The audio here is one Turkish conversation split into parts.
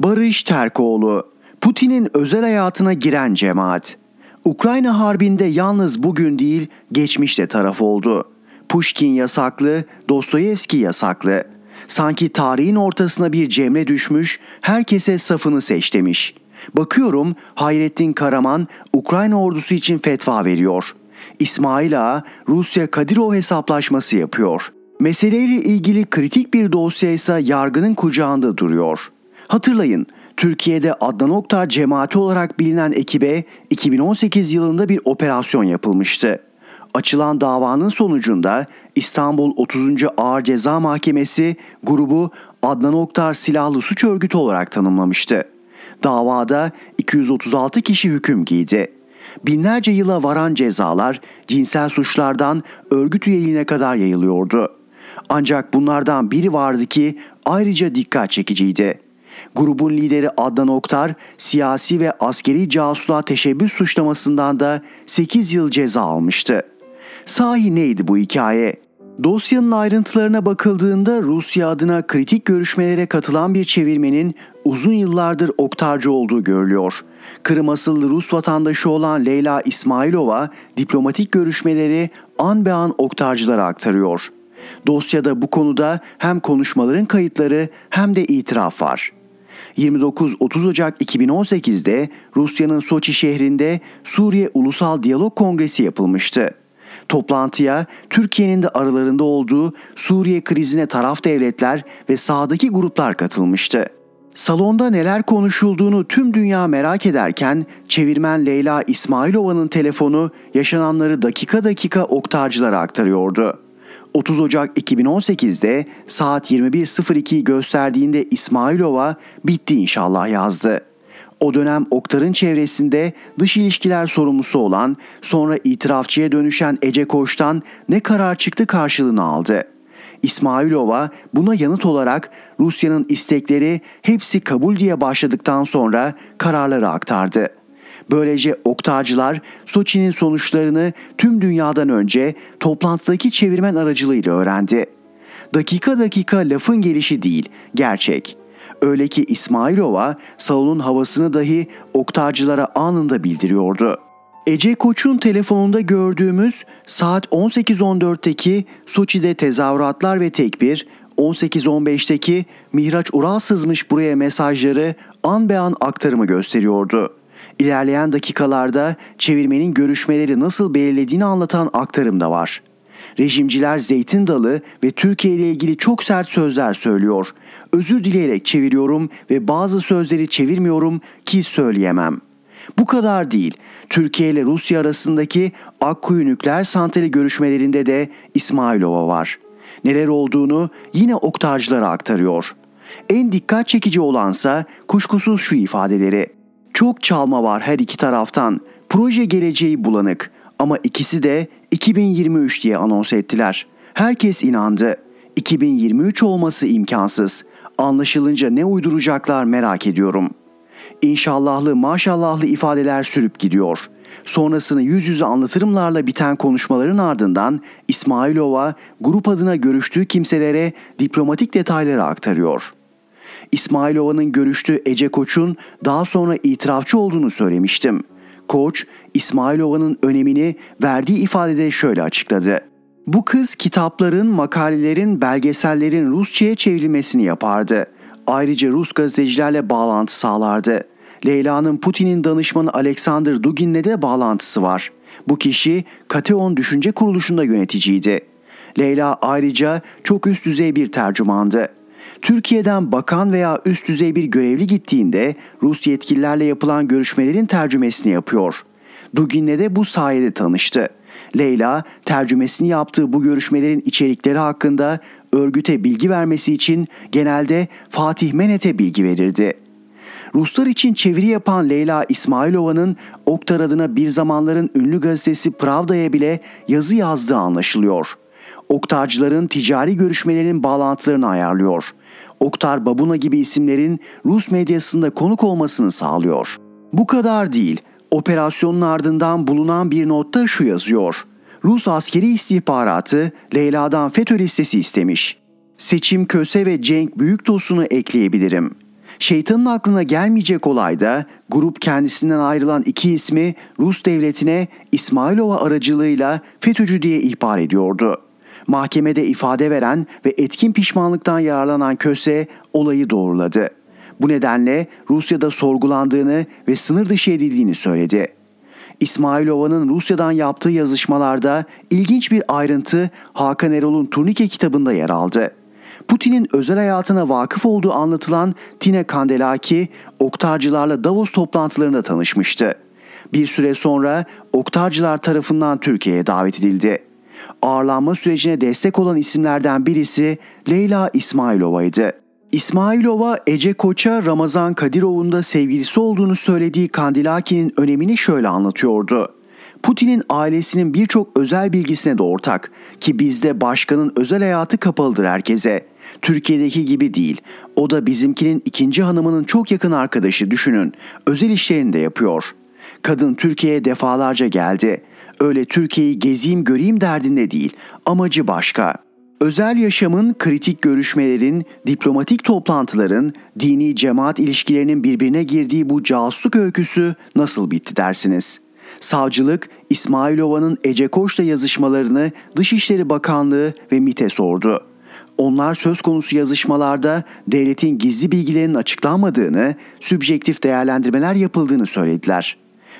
Barış Terkoğlu, Putin'in özel hayatına giren cemaat. Ukrayna Harbi'nde yalnız bugün değil, geçmişte taraf oldu. Pushkin yasaklı, Dostoyevski yasaklı. Sanki tarihin ortasına bir cemre düşmüş, herkese safını seç demiş. Bakıyorum Hayrettin Karaman Ukrayna ordusu için fetva veriyor. İsmail Ağa Rusya Kadirov hesaplaşması yapıyor. Meseleyle ilgili kritik bir dosya ise yargının kucağında duruyor. Hatırlayın Türkiye'de Adnan Oktar cemaati olarak bilinen ekibe 2018 yılında bir operasyon yapılmıştı. Açılan davanın sonucunda İstanbul 30. Ağır Ceza Mahkemesi grubu Adnan Oktar silahlı suç örgütü olarak tanımlamıştı. Davada 236 kişi hüküm giydi. Binlerce yıla varan cezalar cinsel suçlardan örgüt üyeliğine kadar yayılıyordu. Ancak bunlardan biri vardı ki ayrıca dikkat çekiciydi. Grubun lideri Adnan Oktar siyasi ve askeri casusluğa teşebbüs suçlamasından da 8 yıl ceza almıştı. Sahi neydi bu hikaye? Dosyanın ayrıntılarına bakıldığında Rusya adına kritik görüşmelere katılan bir çevirmenin uzun yıllardır oktarcı olduğu görülüyor. Kırım asıllı Rus vatandaşı olan Leyla İsmailova diplomatik görüşmeleri an be an oktarcılara aktarıyor. Dosyada bu konuda hem konuşmaların kayıtları hem de itiraf var. 29-30 Ocak 2018'de Rusya'nın Soçi şehrinde Suriye Ulusal Diyalog Kongresi yapılmıştı. Toplantıya Türkiye'nin de aralarında olduğu Suriye krizine taraf devletler ve sağdaki gruplar katılmıştı. Salonda neler konuşulduğunu tüm dünya merak ederken çevirmen Leyla İsmailova'nın telefonu yaşananları dakika dakika oktarcılara aktarıyordu. 30 Ocak 2018'de saat 21.02 gösterdiğinde İsmailova bitti inşallah yazdı. O dönem Oktar'ın çevresinde dış ilişkiler sorumlusu olan sonra itirafçıya dönüşen Ece Koç'tan ne karar çıktı karşılığını aldı. İsmailova buna yanıt olarak Rusya'nın istekleri hepsi kabul diye başladıktan sonra kararları aktardı. Böylece oktarcılar Soçi'nin sonuçlarını tüm dünyadan önce toplantıdaki çevirmen aracılığıyla öğrendi. Dakika dakika lafın gelişi değil, gerçek. Öyle ki İsmailova salonun havasını dahi oktarcılara anında bildiriyordu. Ece Koç'un telefonunda gördüğümüz saat 18.14'teki Soçi'de tezahüratlar ve tekbir, 18.15'teki Mihraç Ural sızmış buraya mesajları an be an aktarımı gösteriyordu. İlerleyen dakikalarda çevirmenin görüşmeleri nasıl belirlediğini anlatan aktarım da var. Rejimciler zeytin dalı ve Türkiye ile ilgili çok sert sözler söylüyor. Özür dileyerek çeviriyorum ve bazı sözleri çevirmiyorum ki söyleyemem. Bu kadar değil. Türkiye ile Rusya arasındaki Akkuyu nükleer santrali görüşmelerinde de İsmailova var. Neler olduğunu yine oktarcılara aktarıyor. En dikkat çekici olansa kuşkusuz şu ifadeleri. Çok çalma var her iki taraftan. Proje geleceği bulanık ama ikisi de 2023 diye anons ettiler. Herkes inandı. 2023 olması imkansız. Anlaşılınca ne uyduracaklar merak ediyorum. İnşallahlı maşallahlı ifadeler sürüp gidiyor. Sonrasını yüz yüze anlatırımlarla biten konuşmaların ardından İsmailova grup adına görüştüğü kimselere diplomatik detayları aktarıyor. İsmailova'nın görüştüğü Ece Koç'un daha sonra itirafçı olduğunu söylemiştim. Koç, İsmailova'nın önemini verdiği ifadede şöyle açıkladı. Bu kız kitapların, makalelerin, belgesellerin Rusça'ya çevrilmesini yapardı. Ayrıca Rus gazetecilerle bağlantı sağlardı. Leyla'nın Putin'in danışmanı Alexander Dugin'le de bağlantısı var. Bu kişi Kateon Düşünce Kuruluşu'nda yöneticiydi. Leyla ayrıca çok üst düzey bir tercümandı. Türkiye'den bakan veya üst düzey bir görevli gittiğinde Rus yetkililerle yapılan görüşmelerin tercümesini yapıyor. Dugin'le de bu sayede tanıştı. Leyla tercümesini yaptığı bu görüşmelerin içerikleri hakkında örgüte bilgi vermesi için genelde Fatih Menet'e bilgi verirdi. Ruslar için çeviri yapan Leyla İsmailova'nın Oktar adına bir zamanların ünlü gazetesi Pravda'ya bile yazı yazdığı anlaşılıyor. Oktarcıların ticari görüşmelerinin bağlantılarını ayarlıyor. Oktar Babuna gibi isimlerin Rus medyasında konuk olmasını sağlıyor. Bu kadar değil. Operasyonun ardından bulunan bir notta şu yazıyor. Rus askeri istihbaratı Leyla'dan FETÖ listesi istemiş. Seçim Köse ve Cenk Büyük dostunu ekleyebilirim. Şeytanın aklına gelmeyecek olayda grup kendisinden ayrılan iki ismi Rus devletine İsmailova aracılığıyla FETÖ'cü diye ihbar ediyordu. Mahkemede ifade veren ve etkin pişmanlıktan yararlanan Köse olayı doğruladı. Bu nedenle Rusya'da sorgulandığını ve sınır dışı edildiğini söyledi. İsmailova'nın Rusya'dan yaptığı yazışmalarda ilginç bir ayrıntı Hakan Erol'un Turnike kitabında yer aldı. Putin'in özel hayatına vakıf olduğu anlatılan Tine Kandelaki, oktarcılarla Davos toplantılarında tanışmıştı. Bir süre sonra oktarcılar tarafından Türkiye'ye davet edildi. Ağırlanma sürecine destek olan isimlerden birisi Leyla İsmailova'ydı. İsmailova Ece Koç'a Ramazan Kadirov'un da sevgilisi olduğunu söylediği Kandilaki'nin önemini şöyle anlatıyordu. Putin'in ailesinin birçok özel bilgisine de ortak ki bizde başkanın özel hayatı kapalıdır herkese. Türkiye'deki gibi değil. O da bizimkinin ikinci hanımının çok yakın arkadaşı düşünün. Özel işlerini de yapıyor. Kadın Türkiye'ye defalarca geldi. Öyle Türkiye'yi gezeyim göreyim derdinde değil. Amacı başka. Özel yaşamın, kritik görüşmelerin, diplomatik toplantıların, dini cemaat ilişkilerinin birbirine girdiği bu casusluk öyküsü nasıl bitti dersiniz? Savcılık, İsmailova'nın Ece Koç'la yazışmalarını Dışişleri Bakanlığı ve MİT'e sordu. Onlar söz konusu yazışmalarda devletin gizli bilgilerinin açıklanmadığını, sübjektif değerlendirmeler yapıldığını söylediler.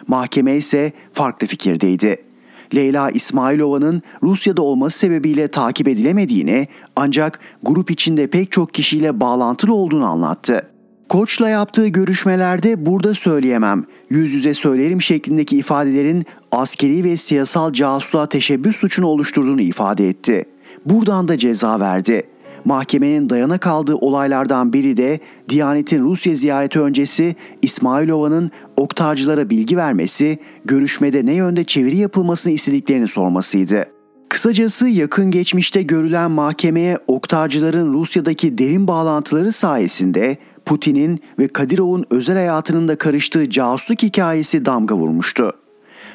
Mahkeme ise farklı fikirdeydi. Leyla İsmailova'nın Rusya'da olması sebebiyle takip edilemediğini ancak grup içinde pek çok kişiyle bağlantılı olduğunu anlattı. Koç'la yaptığı görüşmelerde burada söyleyemem, yüz yüze söylerim şeklindeki ifadelerin askeri ve siyasal casusluğa teşebbüs suçunu oluşturduğunu ifade etti. Buradan da ceza verdi. Mahkemenin dayana kaldığı olaylardan biri de Diyanet'in Rusya ziyareti öncesi İsmailova'nın oktarcılara bilgi vermesi, görüşmede ne yönde çeviri yapılmasını istediklerini sormasıydı. Kısacası yakın geçmişte görülen mahkemeye oktarcıların Rusya'daki derin bağlantıları sayesinde Putin'in ve Kadirov'un özel hayatının da karıştığı casusluk hikayesi damga vurmuştu.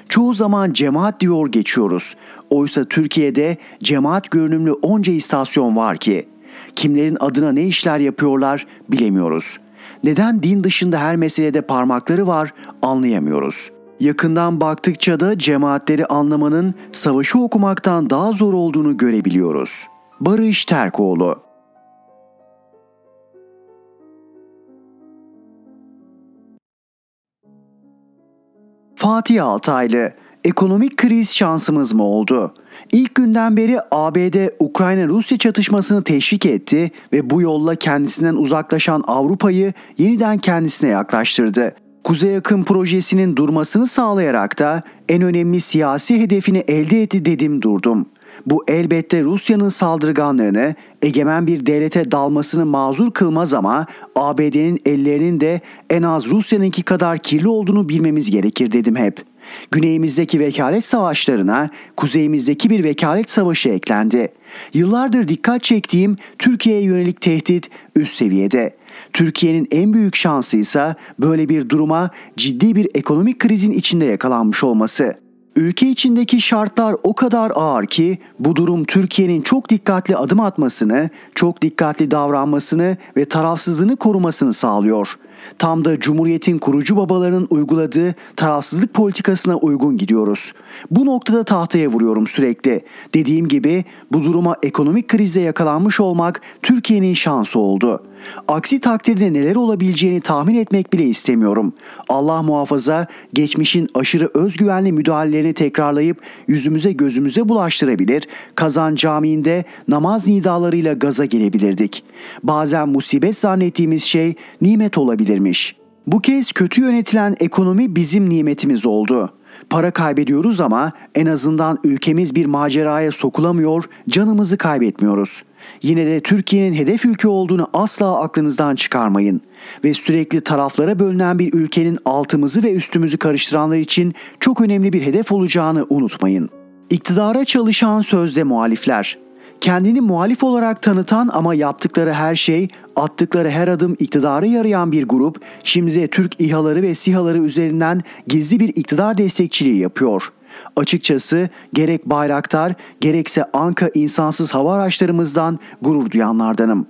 Çoğu zaman cemaat diyor geçiyoruz. Oysa Türkiye'de cemaat görünümlü onca istasyon var ki kimlerin adına ne işler yapıyorlar bilemiyoruz. Neden din dışında her meselede parmakları var anlayamıyoruz. Yakından baktıkça da cemaatleri anlamanın savaşı okumaktan daha zor olduğunu görebiliyoruz. Barış Terkoğlu Fatih Altaylı Ekonomik kriz şansımız mı oldu? İlk günden beri ABD Ukrayna-Rusya çatışmasını teşvik etti ve bu yolla kendisinden uzaklaşan Avrupa'yı yeniden kendisine yaklaştırdı. Kuzey Akım projesinin durmasını sağlayarak da en önemli siyasi hedefini elde etti dedim durdum. Bu elbette Rusya'nın saldırganlığını, egemen bir devlete dalmasını mazur kılmaz ama ABD'nin ellerinin de en az Rusya'nınki kadar kirli olduğunu bilmemiz gerekir dedim hep.'' Güneyimizdeki vekalet savaşlarına kuzeyimizdeki bir vekalet savaşı eklendi. Yıllardır dikkat çektiğim Türkiye'ye yönelik tehdit üst seviyede. Türkiye'nin en büyük şansı ise böyle bir duruma ciddi bir ekonomik krizin içinde yakalanmış olması. Ülke içindeki şartlar o kadar ağır ki bu durum Türkiye'nin çok dikkatli adım atmasını, çok dikkatli davranmasını ve tarafsızlığını korumasını sağlıyor. Tam da Cumhuriyet'in kurucu babalarının uyguladığı tarafsızlık politikasına uygun gidiyoruz. Bu noktada tahtaya vuruyorum sürekli. Dediğim gibi bu duruma ekonomik krizde yakalanmış olmak Türkiye'nin şansı oldu. Aksi takdirde neler olabileceğini tahmin etmek bile istemiyorum. Allah muhafaza geçmişin aşırı özgüvenli müdahalelerini tekrarlayıp yüzümüze gözümüze bulaştırabilir, kazan camiinde namaz nidalarıyla gaza gelebilirdik. Bazen musibet zannettiğimiz şey nimet olabilirmiş. Bu kez kötü yönetilen ekonomi bizim nimetimiz oldu. Para kaybediyoruz ama en azından ülkemiz bir maceraya sokulamıyor, canımızı kaybetmiyoruz.'' Yine de Türkiye'nin hedef ülke olduğunu asla aklınızdan çıkarmayın ve sürekli taraflara bölünen bir ülkenin altımızı ve üstümüzü karıştıranlar için çok önemli bir hedef olacağını unutmayın. İktidara çalışan sözde muhalifler kendini muhalif olarak tanıtan ama yaptıkları her şey, attıkları her adım iktidara yarayan bir grup, şimdi de Türk İHA'ları ve SİHA'ları üzerinden gizli bir iktidar destekçiliği yapıyor.'' Açıkçası gerek Bayraktar gerekse Anka insansız hava araçlarımızdan gurur duyanlardanım.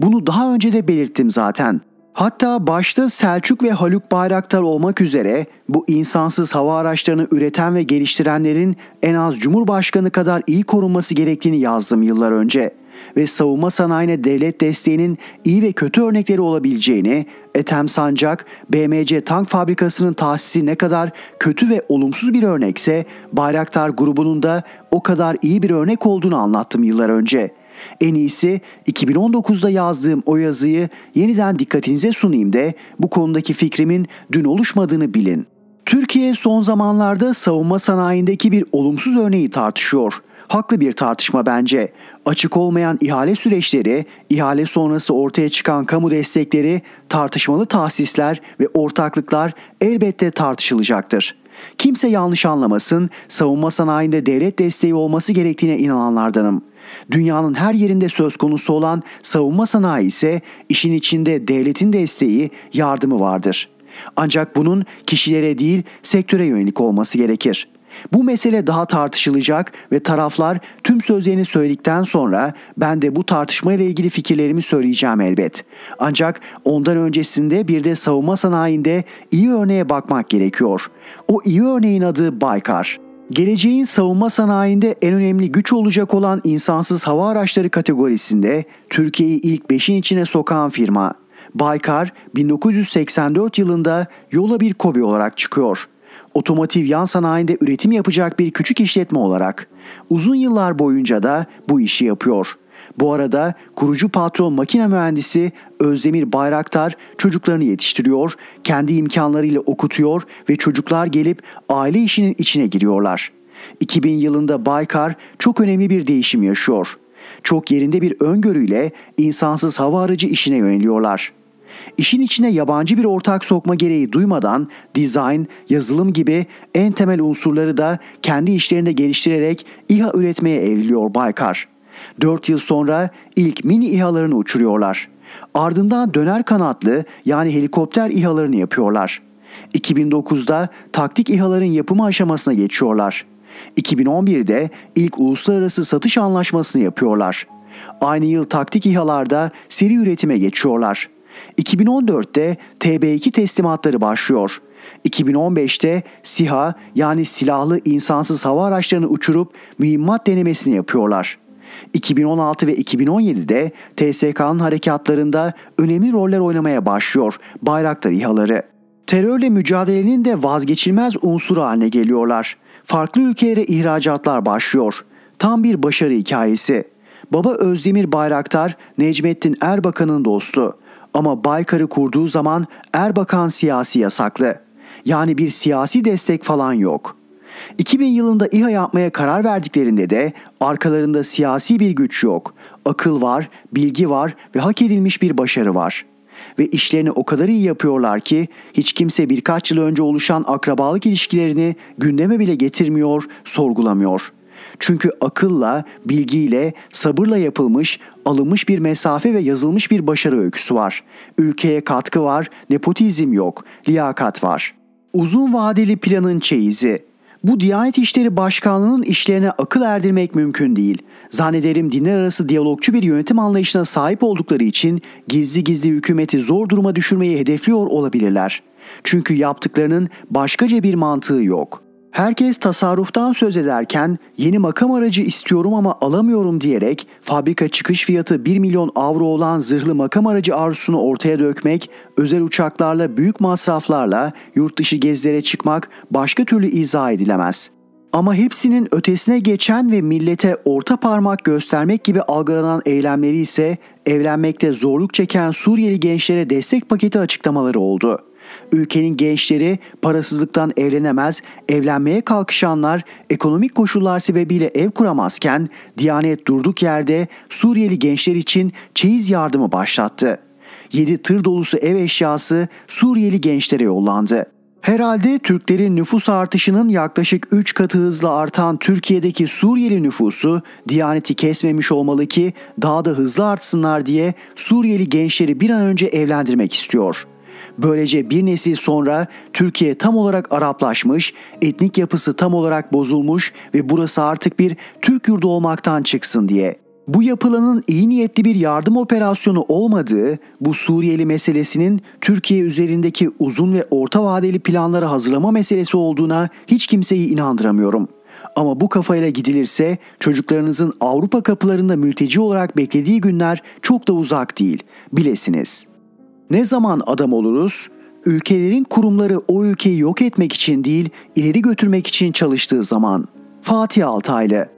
Bunu daha önce de belirttim zaten. Hatta başta Selçuk ve Haluk Bayraktar olmak üzere bu insansız hava araçlarını üreten ve geliştirenlerin en az Cumhurbaşkanı kadar iyi korunması gerektiğini yazdım yıllar önce ve savunma sanayine devlet desteğinin iyi ve kötü örnekleri olabileceğini, Ethem Sancak, BMC tank fabrikasının tahsisi ne kadar kötü ve olumsuz bir örnekse Bayraktar grubunun da o kadar iyi bir örnek olduğunu anlattım yıllar önce. En iyisi 2019'da yazdığım o yazıyı yeniden dikkatinize sunayım da bu konudaki fikrimin dün oluşmadığını bilin. Türkiye son zamanlarda savunma sanayindeki bir olumsuz örneği tartışıyor. Haklı bir tartışma bence. Açık olmayan ihale süreçleri, ihale sonrası ortaya çıkan kamu destekleri, tartışmalı tahsisler ve ortaklıklar elbette tartışılacaktır. Kimse yanlış anlamasın, savunma sanayinde devlet desteği olması gerektiğine inananlardanım. Dünyanın her yerinde söz konusu olan savunma sanayi ise işin içinde devletin desteği, yardımı vardır. Ancak bunun kişilere değil sektöre yönelik olması gerekir. Bu mesele daha tartışılacak ve taraflar tüm sözlerini söyledikten sonra ben de bu tartışma ile ilgili fikirlerimi söyleyeceğim elbet. Ancak ondan öncesinde bir de savunma sanayinde iyi örneğe bakmak gerekiyor. O iyi örneğin adı Baykar. Geleceğin savunma sanayinde en önemli güç olacak olan insansız hava araçları kategorisinde Türkiye'yi ilk 5'in içine sokan firma. Baykar 1984 yılında yola bir kobi olarak çıkıyor. Otomotiv yan sanayinde üretim yapacak bir küçük işletme olarak uzun yıllar boyunca da bu işi yapıyor. Bu arada kurucu patron makine mühendisi Özdemir Bayraktar çocuklarını yetiştiriyor, kendi imkanlarıyla okutuyor ve çocuklar gelip aile işinin içine giriyorlar. 2000 yılında Baykar çok önemli bir değişim yaşıyor. Çok yerinde bir öngörüyle insansız hava aracı işine yöneliyorlar. İşin içine yabancı bir ortak sokma gereği duymadan dizayn, yazılım gibi en temel unsurları da kendi işlerinde geliştirerek İHA üretmeye evriliyor Baykar. 4 yıl sonra ilk mini İHA'larını uçuruyorlar. Ardından döner kanatlı yani helikopter İHA'larını yapıyorlar. 2009'da taktik İHA'ların yapımı aşamasına geçiyorlar. 2011'de ilk uluslararası satış anlaşmasını yapıyorlar. Aynı yıl taktik İHA'larda seri üretime geçiyorlar. 2014'te TB2 teslimatları başlıyor. 2015'te SİHA yani silahlı insansız hava araçlarını uçurup mühimmat denemesini yapıyorlar. 2016 ve 2017'de TSK'nın harekatlarında önemli roller oynamaya başlıyor Bayraktar İHA'ları. Terörle mücadelenin de vazgeçilmez unsuru haline geliyorlar. Farklı ülkelere ihracatlar başlıyor. Tam bir başarı hikayesi. Baba Özdemir Bayraktar, Necmettin Erbakan'ın dostu. Ama Baykar'ı kurduğu zaman Erbakan siyasi yasaklı. Yani bir siyasi destek falan yok. 2000 yılında İHA yapmaya karar verdiklerinde de arkalarında siyasi bir güç yok. Akıl var, bilgi var ve hak edilmiş bir başarı var. Ve işlerini o kadar iyi yapıyorlar ki hiç kimse birkaç yıl önce oluşan akrabalık ilişkilerini gündeme bile getirmiyor, sorgulamıyor.'' Çünkü akılla, bilgiyle, sabırla yapılmış, alınmış bir mesafe ve yazılmış bir başarı öyküsü var. Ülkeye katkı var, nepotizm yok, liyakat var. Uzun vadeli planın çeyizi. Bu Diyanet İşleri Başkanlığı'nın işlerine akıl erdirmek mümkün değil. Zannederim dinler arası diyalogçu bir yönetim anlayışına sahip oldukları için gizli gizli hükümeti zor duruma düşürmeyi hedefliyor olabilirler. Çünkü yaptıklarının başkaca bir mantığı yok.'' Herkes tasarruftan söz ederken yeni makam aracı istiyorum ama alamıyorum diyerek fabrika çıkış fiyatı 1 milyon avro olan zırhlı makam aracı arzusunu ortaya dökmek, özel uçaklarla büyük masraflarla yurt dışı gezilere çıkmak başka türlü izah edilemez. Ama hepsinin ötesine geçen ve millete orta parmak göstermek gibi algılanan eylemleri ise evlenmekte zorluk çeken Suriyeli gençlere destek paketi açıklamaları oldu.'' Ülkenin gençleri parasızlıktan evlenemez, evlenmeye kalkışanlar ekonomik koşullar sebebiyle ev kuramazken Diyanet durduk yerde Suriyeli gençler için çeyiz yardımı başlattı. 7 tır dolusu ev eşyası Suriyeli gençlere yollandı. Herhalde Türklerin nüfus artışının yaklaşık 3 katı hızla artan Türkiye'deki Suriyeli nüfusu Diyaneti kesmemiş olmalı ki daha da hızlı artsınlar diye Suriyeli gençleri bir an önce evlendirmek istiyor.'' Böylece bir nesil sonra Türkiye tam olarak Araplaşmış, etnik yapısı tam olarak bozulmuş ve burası artık bir Türk yurdu olmaktan çıksın diye. Bu yapılanın iyi niyetli bir yardım operasyonu olmadığı, bu Suriyeli meselesinin Türkiye üzerindeki uzun ve orta vadeli planları hazırlama meselesi olduğuna hiç kimseyi inandıramıyorum. Ama bu kafayla gidilirse çocuklarınızın Avrupa kapılarında mülteci olarak beklediği günler çok da uzak değil. Bilesiniz. Ne zaman adam oluruz? Ülkelerin kurumları o ülkeyi yok etmek için değil, ileri götürmek için çalıştığı zaman. Fatih Altaylı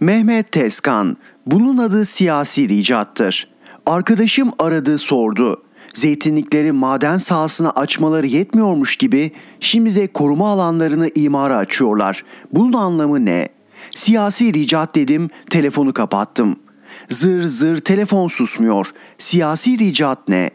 Mehmet Tezkan, bunun adı siyasi ricattır. Arkadaşım aradı sordu. Zeytinlikleri maden sahasına açmaları yetmiyormuş gibi şimdi de koruma alanlarını imara açıyorlar. Bunun anlamı ne? Siyasi ricat dedim, telefonu kapattım. Zır zır telefon susmuyor. Siyasi ricat ne?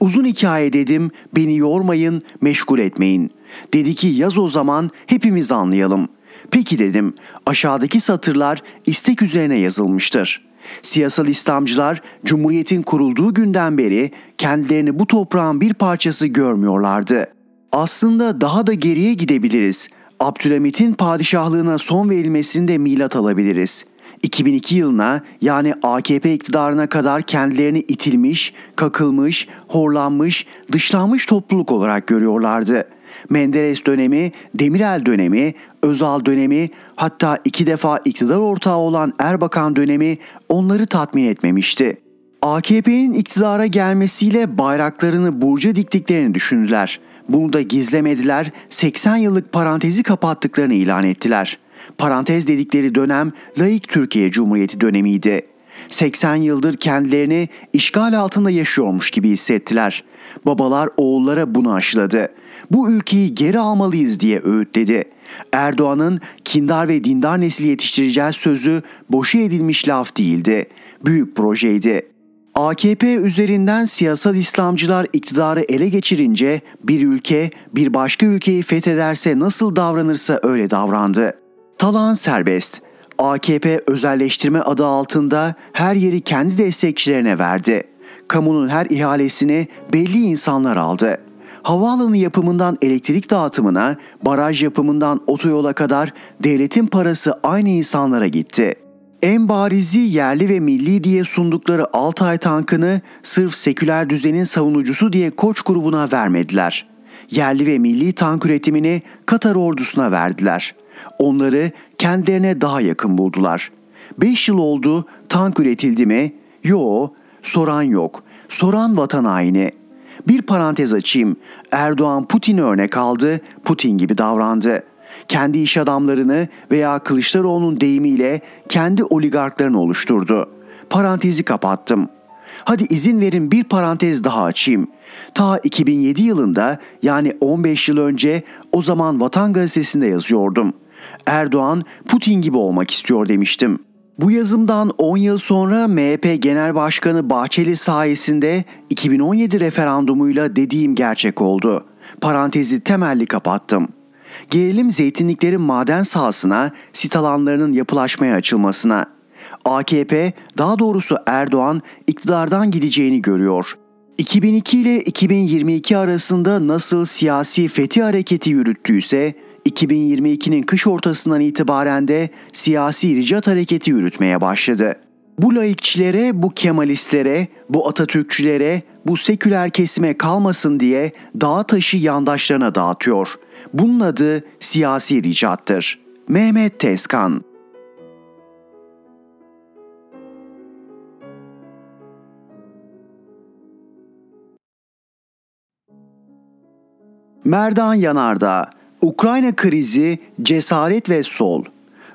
Uzun hikaye dedim, beni yormayın, meşgul etmeyin. Dedi ki yaz o zaman hepimiz anlayalım.'' Peki dedim, aşağıdaki satırlar istek üzerine yazılmıştır. Siyasal İslamcılar Cumhuriyet'in kurulduğu günden beri kendilerini bu toprağın bir parçası görmüyorlardı. Aslında daha da geriye gidebiliriz. Abdülhamit'in padişahlığına son verilmesinde milat alabiliriz. 2002 yılına yani AKP iktidarına kadar kendilerini itilmiş, kakılmış, horlanmış, dışlanmış topluluk olarak görüyorlardı.'' Menderes dönemi, Demirel dönemi, Özal dönemi hatta iki defa iktidar ortağı olan Erbakan dönemi onları tatmin etmemişti. AKP'nin iktidara gelmesiyle bayraklarını burca diktiklerini düşündüler. Bunu da gizlemediler, 80 yıllık parantezi kapattıklarını ilan ettiler. Parantez dedikleri dönem laik Türkiye Cumhuriyeti dönemiydi. 80 yıldır kendilerini işgal altında yaşıyormuş gibi hissettiler. Babalar oğullara bunu aşıladı bu ülkeyi geri almalıyız diye öğütledi. Erdoğan'ın kindar ve dindar nesil yetiştireceğiz sözü boşa edilmiş laf değildi. Büyük projeydi. AKP üzerinden siyasal İslamcılar iktidarı ele geçirince bir ülke bir başka ülkeyi fethederse nasıl davranırsa öyle davrandı. Talan serbest. AKP özelleştirme adı altında her yeri kendi destekçilerine verdi. Kamunun her ihalesini belli insanlar aldı. Havaalanı yapımından elektrik dağıtımına, baraj yapımından otoyola kadar devletin parası aynı insanlara gitti. En barizi yerli ve milli diye sundukları Altay tankını sırf seküler düzenin savunucusu diye koç grubuna vermediler. Yerli ve milli tank üretimini Katar ordusuna verdiler. Onları kendilerine daha yakın buldular. 5 yıl oldu tank üretildi mi? Yo, soran yok. Soran vatan haini. Bir parantez açayım. Erdoğan Putin'i örnek aldı, Putin gibi davrandı. Kendi iş adamlarını veya Kılıçdaroğlu'nun deyimiyle kendi oligarklarını oluşturdu. Parantezi kapattım. Hadi izin verin bir parantez daha açayım. Ta 2007 yılında yani 15 yıl önce o zaman Vatan Gazetesi'nde yazıyordum. Erdoğan Putin gibi olmak istiyor demiştim. Bu yazımdan 10 yıl sonra MHP Genel Başkanı Bahçeli sayesinde 2017 referandumuyla dediğim gerçek oldu. Parantezi temelli kapattım. Gelelim zeytinliklerin maden sahasına, sit alanlarının yapılaşmaya açılmasına. AKP, daha doğrusu Erdoğan iktidardan gideceğini görüyor. 2002 ile 2022 arasında nasıl siyasi fethi hareketi yürüttüyse 2022'nin kış ortasından itibaren de siyasi ricat hareketi yürütmeye başladı. Bu laikçilere, bu Kemalistlere, bu Atatürkçülere, bu seküler kesime kalmasın diye dağ taşı yandaşlarına dağıtıyor. Bunun adı siyasi ricattır. Mehmet Tezkan Merdan Yanardağ Ukrayna krizi, cesaret ve sol.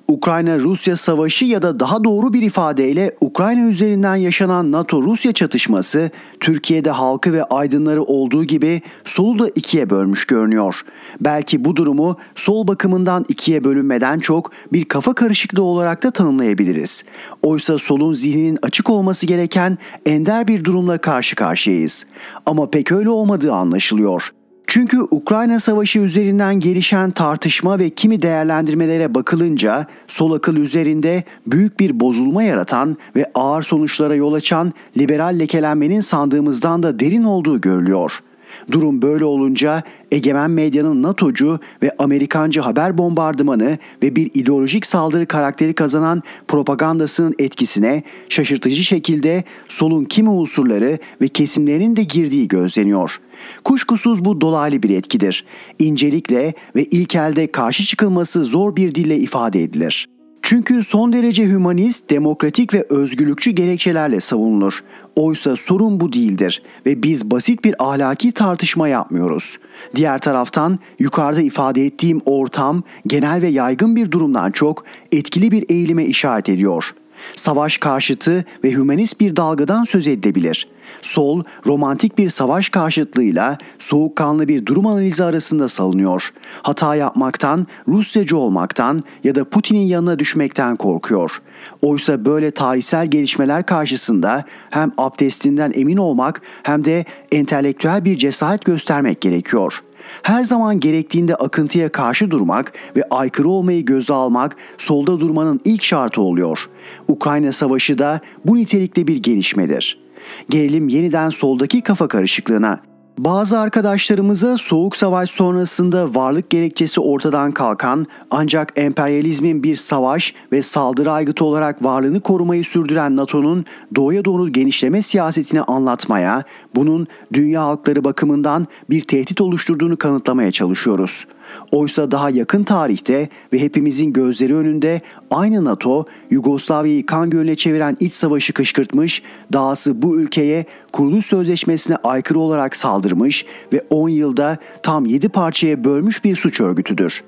Ukrayna-Rusya savaşı ya da daha doğru bir ifadeyle Ukrayna üzerinden yaşanan NATO-Rusya çatışması Türkiye'de halkı ve aydınları olduğu gibi solu da ikiye bölmüş görünüyor. Belki bu durumu sol bakımından ikiye bölünmeden çok bir kafa karışıklığı olarak da tanımlayabiliriz. Oysa solun zihninin açık olması gereken ender bir durumla karşı karşıyayız. Ama pek öyle olmadığı anlaşılıyor. Çünkü Ukrayna Savaşı üzerinden gelişen tartışma ve kimi değerlendirmelere bakılınca sol akıl üzerinde büyük bir bozulma yaratan ve ağır sonuçlara yol açan liberal lekelenmenin sandığımızdan da derin olduğu görülüyor. Durum böyle olunca egemen medyanın NATO'cu ve Amerikancı haber bombardımanı ve bir ideolojik saldırı karakteri kazanan propagandasının etkisine şaşırtıcı şekilde solun kimi unsurları ve kesimlerinin de girdiği gözleniyor. Kuşkusuz bu dolaylı bir etkidir. İncelikle ve ilkelde karşı çıkılması zor bir dille ifade edilir. Çünkü son derece hümanist, demokratik ve özgürlükçü gerekçelerle savunulur. Oysa sorun bu değildir ve biz basit bir ahlaki tartışma yapmıyoruz. Diğer taraftan yukarıda ifade ettiğim ortam genel ve yaygın bir durumdan çok etkili bir eğilime işaret ediyor.'' Savaş karşıtı ve hümanist bir dalgadan söz edilebilir. Sol, romantik bir savaş karşıtlığıyla soğukkanlı bir durum analizi arasında salınıyor. Hata yapmaktan, Rusyacı olmaktan ya da Putin'in yanına düşmekten korkuyor. Oysa böyle tarihsel gelişmeler karşısında hem abdestinden emin olmak hem de entelektüel bir cesaret göstermek gerekiyor.'' Her zaman gerektiğinde akıntıya karşı durmak ve aykırı olmayı göze almak solda durmanın ilk şartı oluyor. Ukrayna Savaşı da bu nitelikte bir gelişmedir. Gelelim yeniden soldaki kafa karışıklığına. Bazı arkadaşlarımıza soğuk savaş sonrasında varlık gerekçesi ortadan kalkan ancak emperyalizmin bir savaş ve saldırı aygıtı olarak varlığını korumayı sürdüren NATO'nun doğuya doğru genişleme siyasetini anlatmaya, bunun dünya halkları bakımından bir tehdit oluşturduğunu kanıtlamaya çalışıyoruz. Oysa daha yakın tarihte ve hepimizin gözleri önünde aynı NATO Yugoslavya'yı kan gölüne çeviren iç savaşı kışkırtmış, dahası bu ülkeye kuruluş sözleşmesine aykırı olarak saldırmış ve 10 yılda tam 7 parçaya bölmüş bir suç örgütüdür.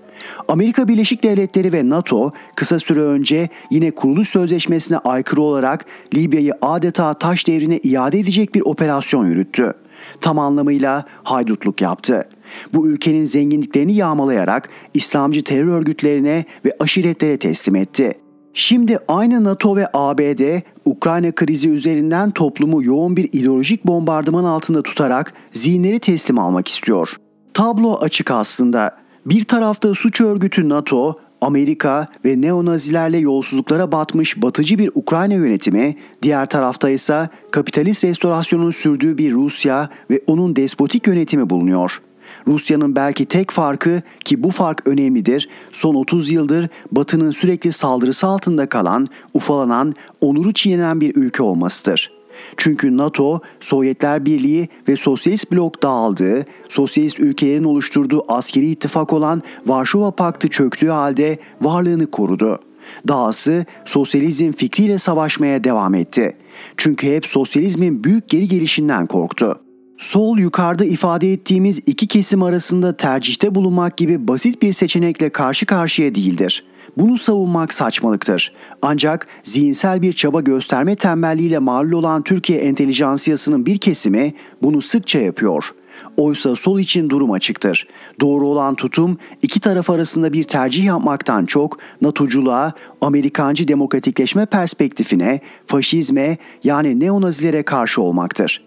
Amerika Birleşik Devletleri ve NATO kısa süre önce yine kuruluş sözleşmesine aykırı olarak Libya'yı adeta taş devrine iade edecek bir operasyon yürüttü. Tam anlamıyla haydutluk yaptı. Bu ülkenin zenginliklerini yağmalayarak İslamcı terör örgütlerine ve aşiretlere teslim etti. Şimdi aynı NATO ve ABD Ukrayna krizi üzerinden toplumu yoğun bir ideolojik bombardıman altında tutarak zihinleri teslim almak istiyor. Tablo açık aslında. Bir tarafta suç örgütü NATO, Amerika ve neonazilerle yolsuzluklara batmış batıcı bir Ukrayna yönetimi, diğer tarafta ise kapitalist restorasyonun sürdüğü bir Rusya ve onun despotik yönetimi bulunuyor. Rusya'nın belki tek farkı ki bu fark önemlidir, son 30 yıldır Batı'nın sürekli saldırısı altında kalan, ufalanan, onuru çiğnenen bir ülke olmasıdır. Çünkü NATO, Sovyetler Birliği ve Sosyalist blok dağıldığı, sosyalist ülkelerin oluşturduğu askeri ittifak olan Varşova Paktı çöktüğü halde varlığını korudu. Dahası sosyalizm fikriyle savaşmaya devam etti. Çünkü hep sosyalizmin büyük geri gelişinden korktu. Sol yukarıda ifade ettiğimiz iki kesim arasında tercihte bulunmak gibi basit bir seçenekle karşı karşıya değildir. Bunu savunmak saçmalıktır. Ancak zihinsel bir çaba gösterme tembelliğiyle malul olan Türkiye entelijansiyasının bir kesimi bunu sıkça yapıyor. Oysa sol için durum açıktır. Doğru olan tutum iki taraf arasında bir tercih yapmaktan çok NATO'culuğa, Amerikancı demokratikleşme perspektifine, faşizme yani neonazilere karşı olmaktır.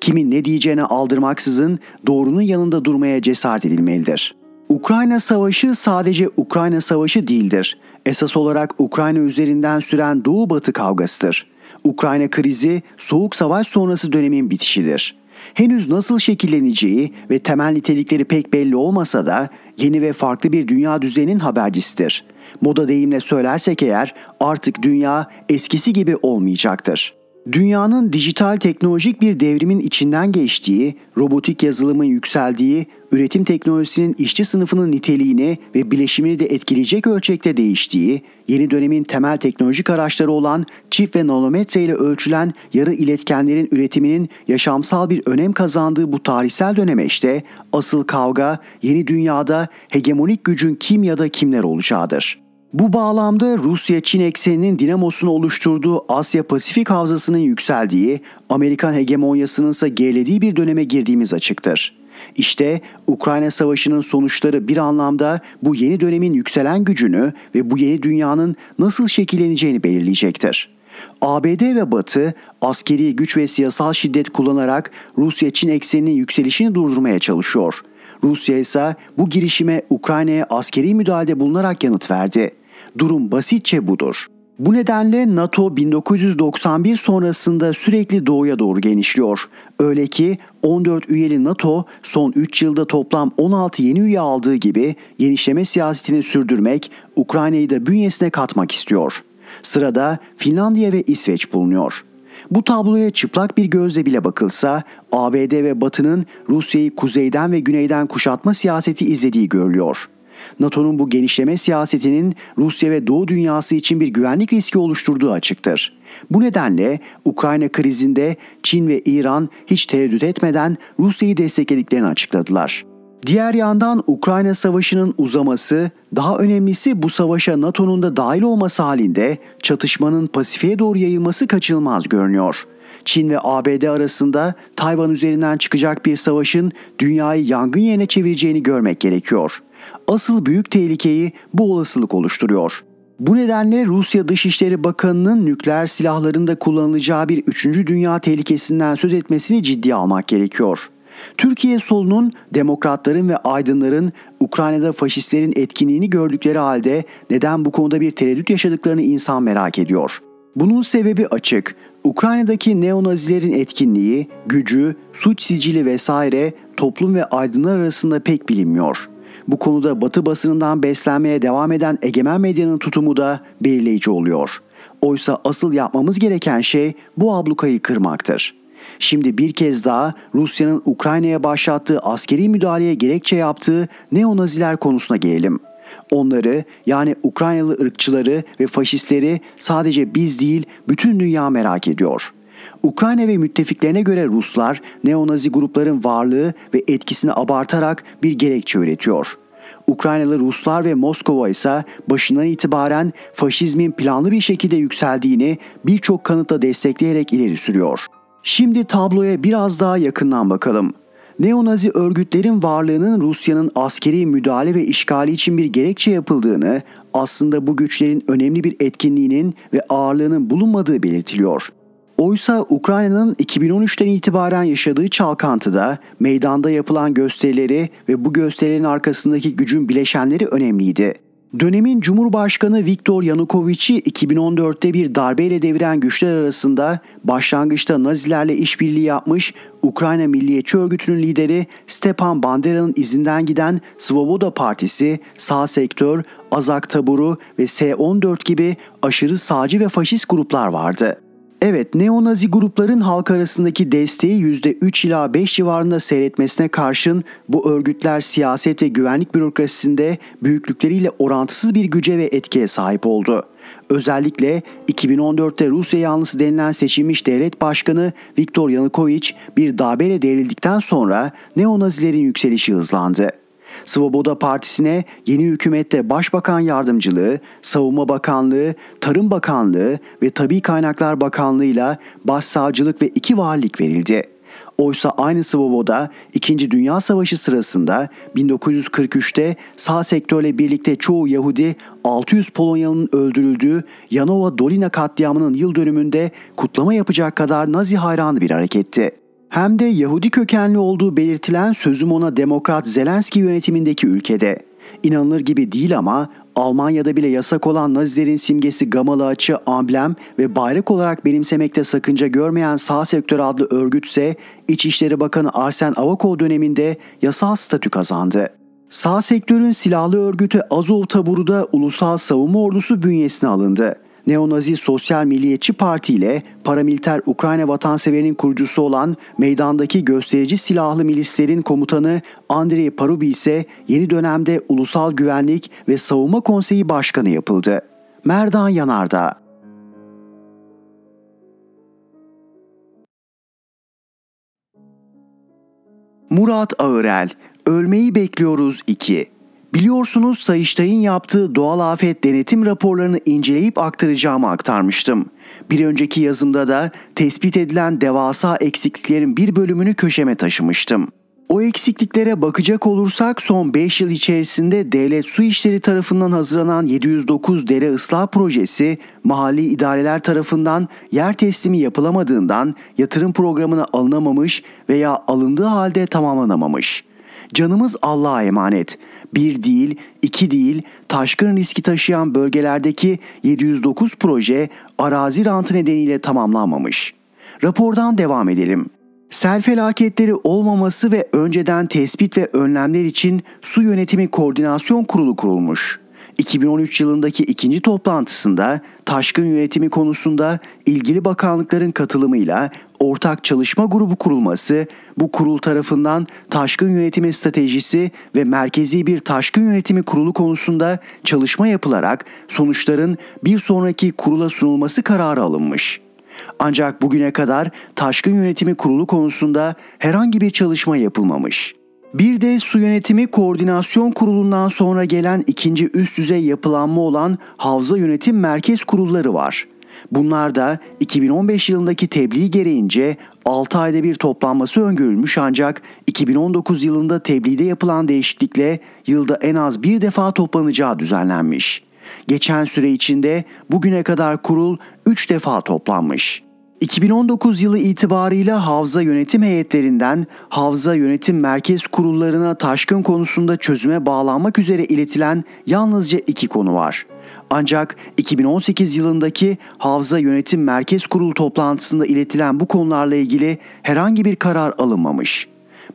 Kimin ne diyeceğine aldırmaksızın doğrunun yanında durmaya cesaret edilmelidir.'' Ukrayna Savaşı sadece Ukrayna Savaşı değildir. Esas olarak Ukrayna üzerinden süren Doğu-Batı kavgasıdır. Ukrayna krizi Soğuk Savaş sonrası dönemin bitişidir. Henüz nasıl şekilleneceği ve temel nitelikleri pek belli olmasa da yeni ve farklı bir dünya düzeninin habercisidir. Moda deyimle söylersek eğer artık dünya eskisi gibi olmayacaktır. Dünyanın dijital teknolojik bir devrimin içinden geçtiği, robotik yazılımın yükseldiği, üretim teknolojisinin işçi sınıfının niteliğini ve bileşimini de etkileyecek ölçekte değiştiği, yeni dönemin temel teknolojik araçları olan çift ve nanometre ile ölçülen yarı iletkenlerin üretiminin yaşamsal bir önem kazandığı bu tarihsel döneme işte asıl kavga yeni dünyada hegemonik gücün kim ya da kimler olacağıdır. Bu bağlamda Rusya-Çin ekseninin dinamosunu oluşturduğu Asya-Pasifik havzasının yükseldiği, Amerikan hegemonyasının ise gerilediği bir döneme girdiğimiz açıktır. İşte Ukrayna Savaşı'nın sonuçları bir anlamda bu yeni dönemin yükselen gücünü ve bu yeni dünyanın nasıl şekilleneceğini belirleyecektir. ABD ve Batı askeri güç ve siyasal şiddet kullanarak Rusya-Çin ekseninin yükselişini durdurmaya çalışıyor. Rusya ise bu girişime Ukrayna'ya askeri müdahalede bulunarak yanıt verdi. Durum basitçe budur. Bu nedenle NATO 1991 sonrasında sürekli doğuya doğru genişliyor. Öyle ki 14 üyeli NATO son 3 yılda toplam 16 yeni üye aldığı gibi genişleme siyasetini sürdürmek, Ukrayna'yı da bünyesine katmak istiyor. Sırada Finlandiya ve İsveç bulunuyor. Bu tabloya çıplak bir gözle bile bakılsa ABD ve Batı'nın Rusya'yı kuzeyden ve güneyden kuşatma siyaseti izlediği görülüyor. NATO'nun bu genişleme siyasetinin Rusya ve Doğu dünyası için bir güvenlik riski oluşturduğu açıktır. Bu nedenle Ukrayna krizinde Çin ve İran hiç tereddüt etmeden Rusya'yı desteklediklerini açıkladılar. Diğer yandan Ukrayna Savaşı'nın uzaması, daha önemlisi bu savaşa NATO'nun da dahil olması halinde çatışmanın Pasifik'e doğru yayılması kaçınılmaz görünüyor. Çin ve ABD arasında Tayvan üzerinden çıkacak bir savaşın dünyayı yangın yerine çevireceğini görmek gerekiyor. Asıl büyük tehlikeyi bu olasılık oluşturuyor. Bu nedenle Rusya Dışişleri Bakanı'nın nükleer silahlarında kullanılacağı bir 3. dünya tehlikesinden söz etmesini ciddiye almak gerekiyor. Türkiye solunun demokratların ve aydınların Ukrayna'da faşistlerin etkinliğini gördükleri halde neden bu konuda bir tereddüt yaşadıklarını insan merak ediyor. Bunun sebebi açık. Ukrayna'daki neonazilerin etkinliği, gücü, suç sicili vesaire toplum ve aydınlar arasında pek bilinmiyor. Bu konuda Batı basınından beslenmeye devam eden egemen medyanın tutumu da belirleyici oluyor. Oysa asıl yapmamız gereken şey bu ablukayı kırmaktır.'' Şimdi bir kez daha Rusya'nın Ukrayna'ya başlattığı askeri müdahaleye gerekçe yaptığı neonaziler konusuna gelelim. Onları yani Ukraynalı ırkçıları ve faşistleri sadece biz değil bütün dünya merak ediyor. Ukrayna ve müttefiklerine göre Ruslar neonazi grupların varlığı ve etkisini abartarak bir gerekçe üretiyor. Ukraynalı Ruslar ve Moskova ise başından itibaren faşizmin planlı bir şekilde yükseldiğini birçok kanıtla destekleyerek ileri sürüyor. Şimdi tabloya biraz daha yakından bakalım. Neonazi örgütlerin varlığının Rusya'nın askeri müdahale ve işgali için bir gerekçe yapıldığını, aslında bu güçlerin önemli bir etkinliğinin ve ağırlığının bulunmadığı belirtiliyor. Oysa Ukrayna'nın 2013'ten itibaren yaşadığı çalkantıda meydanda yapılan gösterileri ve bu gösterilerin arkasındaki gücün bileşenleri önemliydi. Dönemin Cumhurbaşkanı Viktor Yanukovic'i 2014'te bir darbeyle deviren güçler arasında başlangıçta Nazilerle işbirliği yapmış Ukrayna Milliyetçi Örgütü'nün lideri Stepan Bandera'nın izinden giden Svoboda Partisi, sağ sektör, Azak Taburu ve S-14 gibi aşırı sağcı ve faşist gruplar vardı. Evet, neonazi grupların halk arasındaki desteği %3 ila 5 civarında seyretmesine karşın bu örgütler siyaset ve güvenlik bürokrasisinde büyüklükleriyle orantısız bir güce ve etkiye sahip oldu. Özellikle 2014'te Rusya yanlısı denilen seçilmiş devlet başkanı Viktor Yanukovych bir darbeyle devrildikten sonra neonazilerin yükselişi hızlandı. Svoboda Partisi'ne yeni hükümette Başbakan Yardımcılığı, Savunma Bakanlığı, Tarım Bakanlığı ve Tabi Kaynaklar Bakanlığı'yla başsavcılık ve iki valilik verildi. Oysa aynı Svoboda 2. Dünya Savaşı sırasında 1943'te sağ sektörle birlikte çoğu Yahudi 600 Polonyalı'nın öldürüldüğü Yanova Dolina katliamının yıl dönümünde kutlama yapacak kadar Nazi hayranı bir hareketti hem de Yahudi kökenli olduğu belirtilen sözüm ona Demokrat Zelenski yönetimindeki ülkede. İnanılır gibi değil ama Almanya'da bile yasak olan Nazilerin simgesi gamalı açı, amblem ve bayrak olarak benimsemekte sakınca görmeyen Sağ Sektör adlı örgütse İçişleri Bakanı Arsen Avakov döneminde yasal statü kazandı. Sağ sektörün silahlı örgütü Azov taburu da Ulusal Savunma Ordusu bünyesine alındı neonazi Sosyal Milliyetçi Parti ile paramiliter Ukrayna vatanseverinin kurucusu olan meydandaki gösterici silahlı milislerin komutanı Andrei Parubi ise yeni dönemde Ulusal Güvenlik ve Savunma Konseyi Başkanı yapıldı. Merdan Yanardağ Murat Ağırel Ölmeyi Bekliyoruz 2 Biliyorsunuz Sayıştay'ın yaptığı doğal afet denetim raporlarını inceleyip aktaracağımı aktarmıştım. Bir önceki yazımda da tespit edilen devasa eksikliklerin bir bölümünü köşeme taşımıştım. O eksikliklere bakacak olursak son 5 yıl içerisinde Devlet Su İşleri tarafından hazırlanan 709 dere ıslah projesi mahalli idareler tarafından yer teslimi yapılamadığından yatırım programına alınamamış veya alındığı halde tamamlanamamış. Canımız Allah'a emanet. Bir değil, iki değil, taşkın riski taşıyan bölgelerdeki 709 proje arazi rantı nedeniyle tamamlanmamış. Rapordan devam edelim. Sel felaketleri olmaması ve önceden tespit ve önlemler için Su Yönetimi Koordinasyon Kurulu kurulmuş. 2013 yılındaki ikinci toplantısında taşkın yönetimi konusunda ilgili bakanlıkların katılımıyla ortak çalışma grubu kurulması, bu kurul tarafından taşkın yönetimi stratejisi ve merkezi bir taşkın yönetimi kurulu konusunda çalışma yapılarak sonuçların bir sonraki kurula sunulması kararı alınmış. Ancak bugüne kadar taşkın yönetimi kurulu konusunda herhangi bir çalışma yapılmamış. Bir de Su Yönetimi Koordinasyon Kurulu'ndan sonra gelen ikinci üst düzey yapılanma olan Havza Yönetim Merkez Kurulları var. Bunlar da 2015 yılındaki tebliğ gereğince 6 ayda bir toplanması öngörülmüş ancak 2019 yılında tebliğde yapılan değişiklikle yılda en az bir defa toplanacağı düzenlenmiş. Geçen süre içinde bugüne kadar kurul 3 defa toplanmış. 2019 yılı itibarıyla havza yönetim heyetlerinden havza yönetim merkez kurullarına taşkın konusunda çözüme bağlanmak üzere iletilen yalnızca iki konu var. Ancak 2018 yılındaki Havza Yönetim Merkez Kurulu toplantısında iletilen bu konularla ilgili herhangi bir karar alınmamış.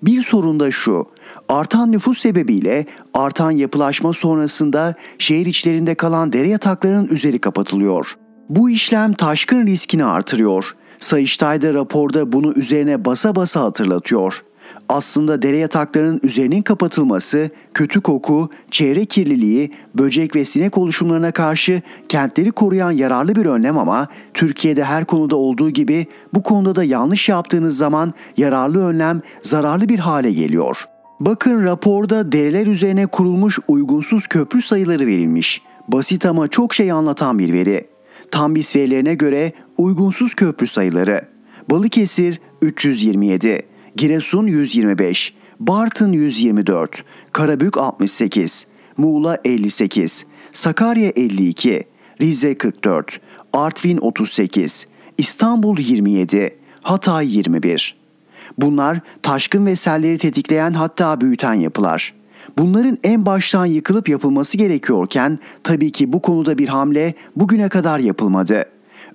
Bir sorun da şu. Artan nüfus sebebiyle artan yapılaşma sonrasında şehir içlerinde kalan dere yataklarının üzeri kapatılıyor. Bu işlem taşkın riskini artırıyor. Sayıştay da raporda bunu üzerine basa basa hatırlatıyor. Aslında dere yataklarının üzerinin kapatılması, kötü koku, çevre kirliliği, böcek ve sinek oluşumlarına karşı kentleri koruyan yararlı bir önlem ama Türkiye'de her konuda olduğu gibi bu konuda da yanlış yaptığınız zaman yararlı önlem zararlı bir hale geliyor. Bakın raporda dereler üzerine kurulmuş uygunsuz köprü sayıları verilmiş. Basit ama çok şey anlatan bir veri. Tambis verilerine göre uygunsuz köprü sayıları. Balıkesir 327, Giresun 125, Bartın 124, Karabük 68, Muğla 58, Sakarya 52, Rize 44, Artvin 38, İstanbul 27, Hatay 21. Bunlar taşkın ve selleri tetikleyen hatta büyüten yapılar. Bunların en baştan yıkılıp yapılması gerekiyorken tabii ki bu konuda bir hamle bugüne kadar yapılmadı.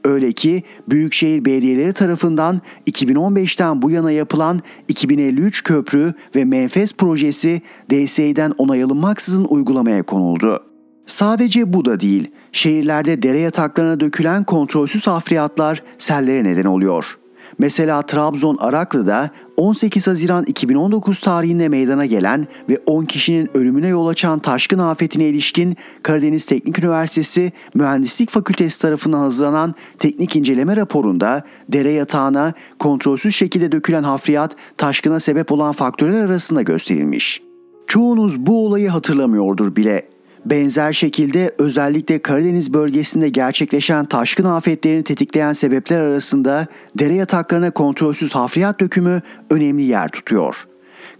Öyle ki büyükşehir belediyeleri tarafından 2015'ten bu yana yapılan 2053 köprü ve menfez projesi DSE'den onay alınmaksızın uygulamaya konuldu. Sadece bu da değil, şehirlerde dere yataklarına dökülen kontrolsüz hafriyatlar sellere neden oluyor.'' Mesela Trabzon Araklı'da 18 Haziran 2019 tarihinde meydana gelen ve 10 kişinin ölümüne yol açan taşkın afetine ilişkin Karadeniz Teknik Üniversitesi Mühendislik Fakültesi tarafından hazırlanan teknik inceleme raporunda dere yatağına kontrolsüz şekilde dökülen hafriyat taşkına sebep olan faktörler arasında gösterilmiş. Çoğunuz bu olayı hatırlamıyordur bile Benzer şekilde özellikle Karadeniz bölgesinde gerçekleşen taşkın afetlerini tetikleyen sebepler arasında dere yataklarına kontrolsüz hafriyat dökümü önemli yer tutuyor.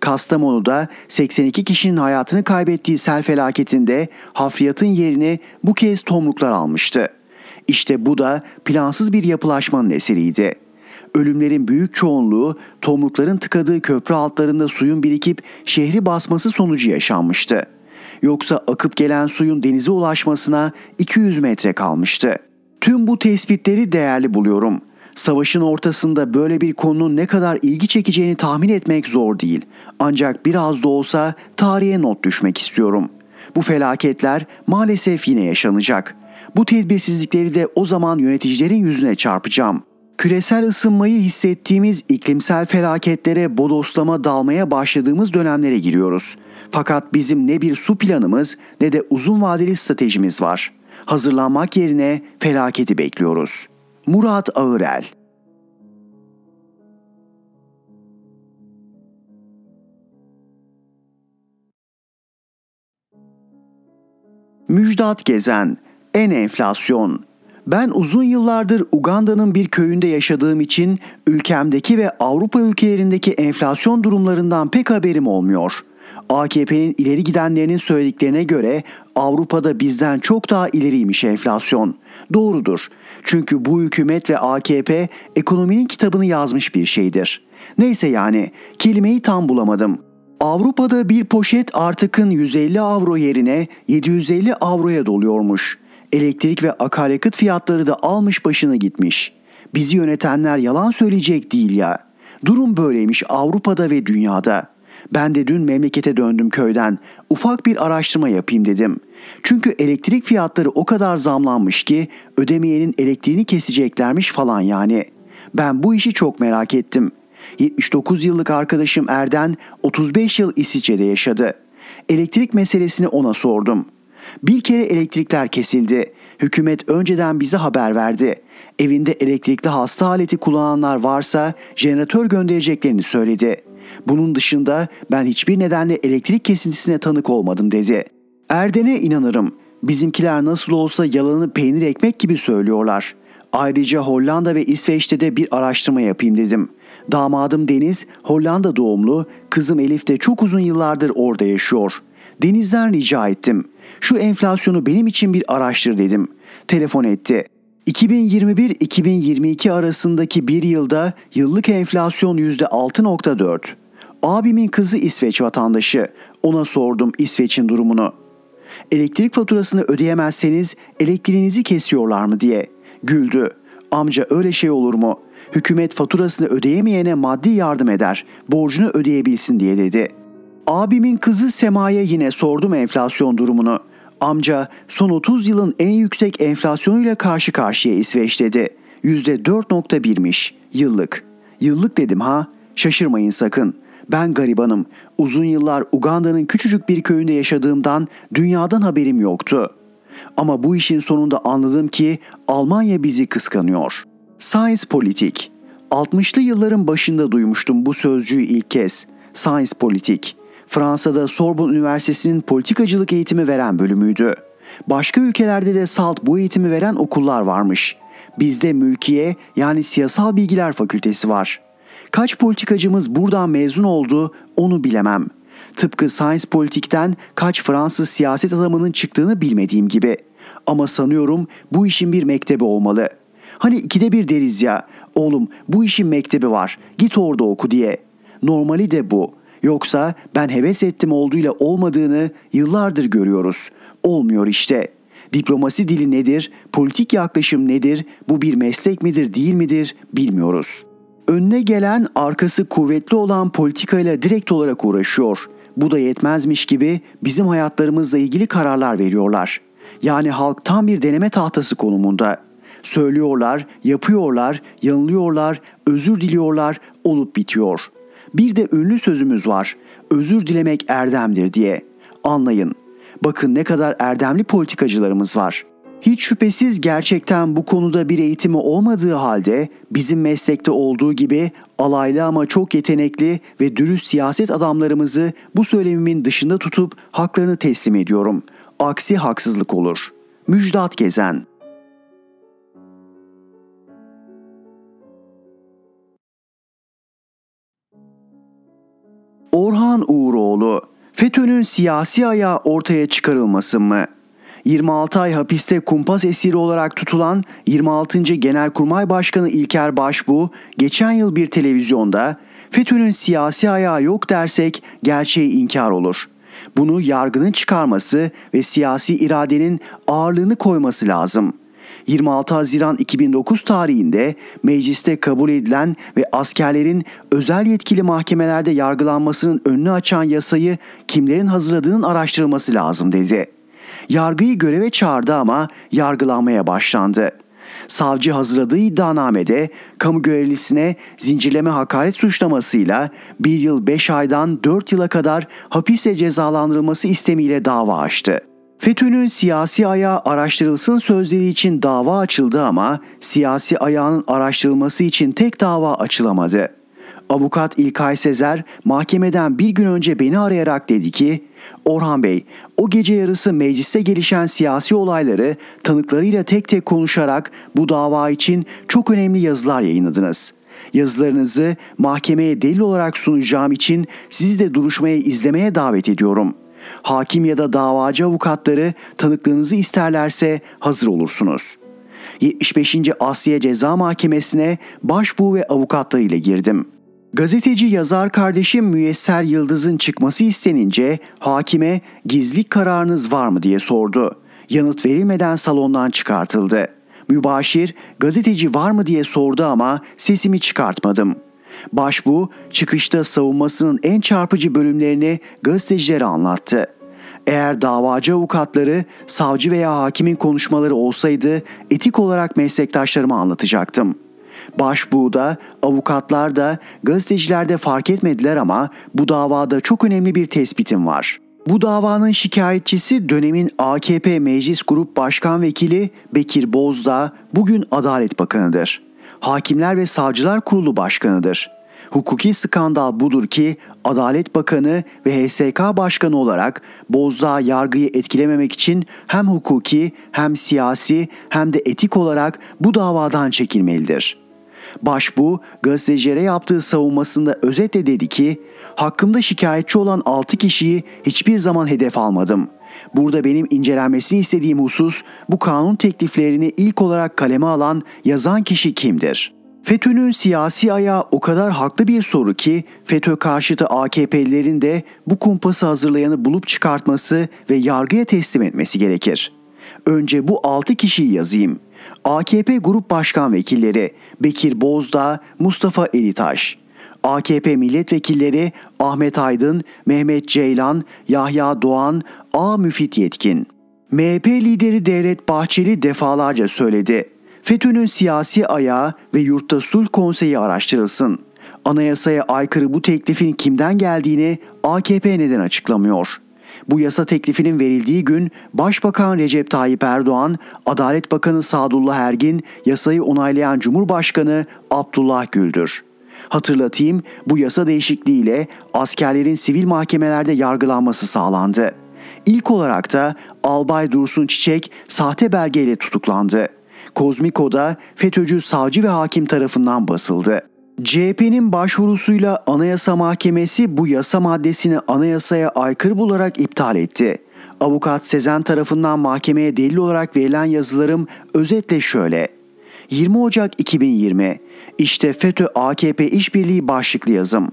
Kastamonu'da 82 kişinin hayatını kaybettiği sel felaketinde hafriyatın yerini bu kez tomruklar almıştı. İşte bu da plansız bir yapılaşmanın eseriydi. Ölümlerin büyük çoğunluğu tomrukların tıkadığı köprü altlarında suyun birikip şehri basması sonucu yaşanmıştı. Yoksa akıp gelen suyun denize ulaşmasına 200 metre kalmıştı. Tüm bu tespitleri değerli buluyorum. Savaşın ortasında böyle bir konunun ne kadar ilgi çekeceğini tahmin etmek zor değil. Ancak biraz da olsa tarihe not düşmek istiyorum. Bu felaketler maalesef yine yaşanacak. Bu tedbirsizlikleri de o zaman yöneticilerin yüzüne çarpacağım. Küresel ısınmayı hissettiğimiz iklimsel felaketlere bodoslama dalmaya başladığımız dönemlere giriyoruz. Fakat bizim ne bir su planımız ne de uzun vadeli stratejimiz var. Hazırlanmak yerine felaketi bekliyoruz. Murat Ağırel Müjdat Gezen En enflasyon ben uzun yıllardır Uganda'nın bir köyünde yaşadığım için ülkemdeki ve Avrupa ülkelerindeki enflasyon durumlarından pek haberim olmuyor.'' AKP'nin ileri gidenlerinin söylediklerine göre Avrupa'da bizden çok daha ileriymiş enflasyon. Doğrudur. Çünkü bu hükümet ve AKP ekonominin kitabını yazmış bir şeydir. Neyse yani kelimeyi tam bulamadım. Avrupa'da bir poşet artıkın 150 avro yerine 750 avroya doluyormuş. Elektrik ve akaryakıt fiyatları da almış başını gitmiş. Bizi yönetenler yalan söyleyecek değil ya. Durum böyleymiş Avrupa'da ve dünyada. Ben de dün memlekete döndüm köyden. Ufak bir araştırma yapayım dedim. Çünkü elektrik fiyatları o kadar zamlanmış ki ödemeyenin elektriğini keseceklermiş falan yani. Ben bu işi çok merak ettim. 79 yıllık arkadaşım Erden 35 yıl İsviçre'de yaşadı. Elektrik meselesini ona sordum. Bir kere elektrikler kesildi. Hükümet önceden bize haber verdi. Evinde elektrikli hasta aleti kullananlar varsa jeneratör göndereceklerini söyledi. Bunun dışında ben hiçbir nedenle elektrik kesintisine tanık olmadım dedi. Erden'e inanırım. Bizimkiler nasıl olsa yalanı peynir ekmek gibi söylüyorlar. Ayrıca Hollanda ve İsveç'te de bir araştırma yapayım dedim. Damadım Deniz Hollanda doğumlu, kızım Elif de çok uzun yıllardır orada yaşıyor. Deniz'den rica ettim. Şu enflasyonu benim için bir araştır dedim. Telefon etti. 2021-2022 arasındaki bir yılda yıllık enflasyon %6.4. Abimin kızı İsveç vatandaşı. Ona sordum İsveç'in durumunu. Elektrik faturasını ödeyemezseniz elektriğinizi kesiyorlar mı diye. Güldü. Amca öyle şey olur mu? Hükümet faturasını ödeyemeyene maddi yardım eder. Borcunu ödeyebilsin diye dedi. Abimin kızı Sema'ya yine sordum enflasyon durumunu. Amca son 30 yılın en yüksek enflasyonuyla karşı karşıya İsveç dedi. %4.1'miş yıllık. Yıllık dedim ha. Şaşırmayın sakın. Ben garibanım. Uzun yıllar Uganda'nın küçücük bir köyünde yaşadığımdan dünyadan haberim yoktu. Ama bu işin sonunda anladım ki Almanya bizi kıskanıyor. Science politik. 60'lı yılların başında duymuştum bu sözcüğü ilk kez. Science politik. Fransa'da Sorbonne Üniversitesi'nin politikacılık eğitimi veren bölümüydü. Başka ülkelerde de SALT bu eğitimi veren okullar varmış. Bizde mülkiye yani siyasal bilgiler fakültesi var. Kaç politikacımız buradan mezun oldu onu bilemem. Tıpkı Science Politik'ten kaç Fransız siyaset adamının çıktığını bilmediğim gibi. Ama sanıyorum bu işin bir mektebi olmalı. Hani ikide bir deriz ya, oğlum bu işin mektebi var, git orada oku diye. Normali de bu. Yoksa ben heves ettim olduğuyla olmadığını yıllardır görüyoruz. Olmuyor işte. Diplomasi dili nedir, politik yaklaşım nedir, bu bir meslek midir değil midir bilmiyoruz. Önüne gelen arkası kuvvetli olan politikayla direkt olarak uğraşıyor. Bu da yetmezmiş gibi bizim hayatlarımızla ilgili kararlar veriyorlar. Yani halk tam bir deneme tahtası konumunda. Söylüyorlar, yapıyorlar, yanılıyorlar, özür diliyorlar, olup bitiyor. Bir de ünlü sözümüz var. Özür dilemek erdemdir diye. Anlayın. Bakın ne kadar erdemli politikacılarımız var. Hiç şüphesiz gerçekten bu konuda bir eğitimi olmadığı halde bizim meslekte olduğu gibi alaylı ama çok yetenekli ve dürüst siyaset adamlarımızı bu söylemimin dışında tutup haklarını teslim ediyorum. Aksi haksızlık olur. Müjdat Gezen Orhan Uğuroğlu FETÖ'nün siyasi ayağı ortaya çıkarılması mı? 26 ay hapiste kumpas esiri olarak tutulan 26. Genelkurmay Başkanı İlker Başbuğ geçen yıl bir televizyonda FETÖ'nün siyasi ayağı yok dersek gerçeği inkar olur. Bunu yargının çıkarması ve siyasi iradenin ağırlığını koyması lazım.'' 26 Haziran 2009 tarihinde mecliste kabul edilen ve askerlerin özel yetkili mahkemelerde yargılanmasının önünü açan yasayı kimlerin hazırladığının araştırılması lazım dedi. Yargıyı göreve çağırdı ama yargılanmaya başlandı. Savcı hazırladığı iddianamede kamu görevlisine zincirleme hakaret suçlamasıyla 1 yıl 5 aydan 4 yıla kadar hapiste cezalandırılması istemiyle dava açtı. FETÖ'nün siyasi ayağı araştırılsın sözleri için dava açıldı ama siyasi ayağının araştırılması için tek dava açılamadı. Avukat İlkay Sezer mahkemeden bir gün önce beni arayarak dedi ki Orhan Bey, o gece yarısı mecliste gelişen siyasi olayları tanıklarıyla tek tek konuşarak bu dava için çok önemli yazılar yayınladınız. Yazılarınızı mahkemeye delil olarak sunacağım için sizi de duruşmaya izlemeye davet ediyorum. Hakim ya da davacı avukatları tanıklığınızı isterlerse hazır olursunuz. 75. Asya Ceza Mahkemesi'ne başbuğ ve avukatlarıyla girdim. Gazeteci yazar kardeşim Müyesser Yıldız'ın çıkması istenince hakime gizlilik kararınız var mı diye sordu. Yanıt verilmeden salondan çıkartıldı. Mübaşir gazeteci var mı diye sordu ama sesimi çıkartmadım. Başbu çıkışta savunmasının en çarpıcı bölümlerini gazetecilere anlattı. Eğer davacı avukatları, savcı veya hakimin konuşmaları olsaydı etik olarak meslektaşlarıma anlatacaktım. Başbuğda, avukatlar da, gazeteciler de fark etmediler ama bu davada çok önemli bir tespitim var. Bu davanın şikayetçisi dönemin AKP Meclis Grup Başkan Vekili Bekir Bozdağ, bugün Adalet Bakanı'dır. Hakimler ve Savcılar Kurulu Başkanı'dır. Hukuki skandal budur ki Adalet Bakanı ve HSK Başkanı olarak Bozdağ yargıyı etkilememek için hem hukuki hem siyasi hem de etik olarak bu davadan çekilmelidir. Başbu gazetecilere yaptığı savunmasında özetle dedi ki hakkımda şikayetçi olan 6 kişiyi hiçbir zaman hedef almadım. Burada benim incelenmesini istediğim husus bu kanun tekliflerini ilk olarak kaleme alan yazan kişi kimdir?'' FETÖ'nün siyasi ayağı o kadar haklı bir soru ki FETÖ karşıtı AKP'lilerin de bu kumpası hazırlayanı bulup çıkartması ve yargıya teslim etmesi gerekir. Önce bu 6 kişiyi yazayım. AKP Grup Başkan Vekilleri Bekir Bozdağ, Mustafa Elitaş. AKP milletvekilleri Ahmet Aydın, Mehmet Ceylan, Yahya Doğan, A. Müfit Yetkin. MHP lideri Devlet Bahçeli defalarca söyledi. FETÖ'nün siyasi ayağı ve yurtta sulh konseyi araştırılsın. Anayasaya aykırı bu teklifin kimden geldiğini AKP neden açıklamıyor? Bu yasa teklifinin verildiği gün Başbakan Recep Tayyip Erdoğan, Adalet Bakanı Sadullah Ergin, yasayı onaylayan Cumhurbaşkanı Abdullah Gül'dür. Hatırlatayım bu yasa değişikliğiyle askerlerin sivil mahkemelerde yargılanması sağlandı. İlk olarak da Albay Dursun Çiçek sahte belgeyle tutuklandı. Kozmiko'da FETÖ'cü savcı ve hakim tarafından basıldı. CHP'nin başvurusuyla Anayasa Mahkemesi bu yasa maddesini anayasaya aykırı bularak iptal etti. Avukat Sezen tarafından mahkemeye delil olarak verilen yazılarım özetle şöyle. 20 Ocak 2020 İşte FETÖ AKP işbirliği başlıklı yazım.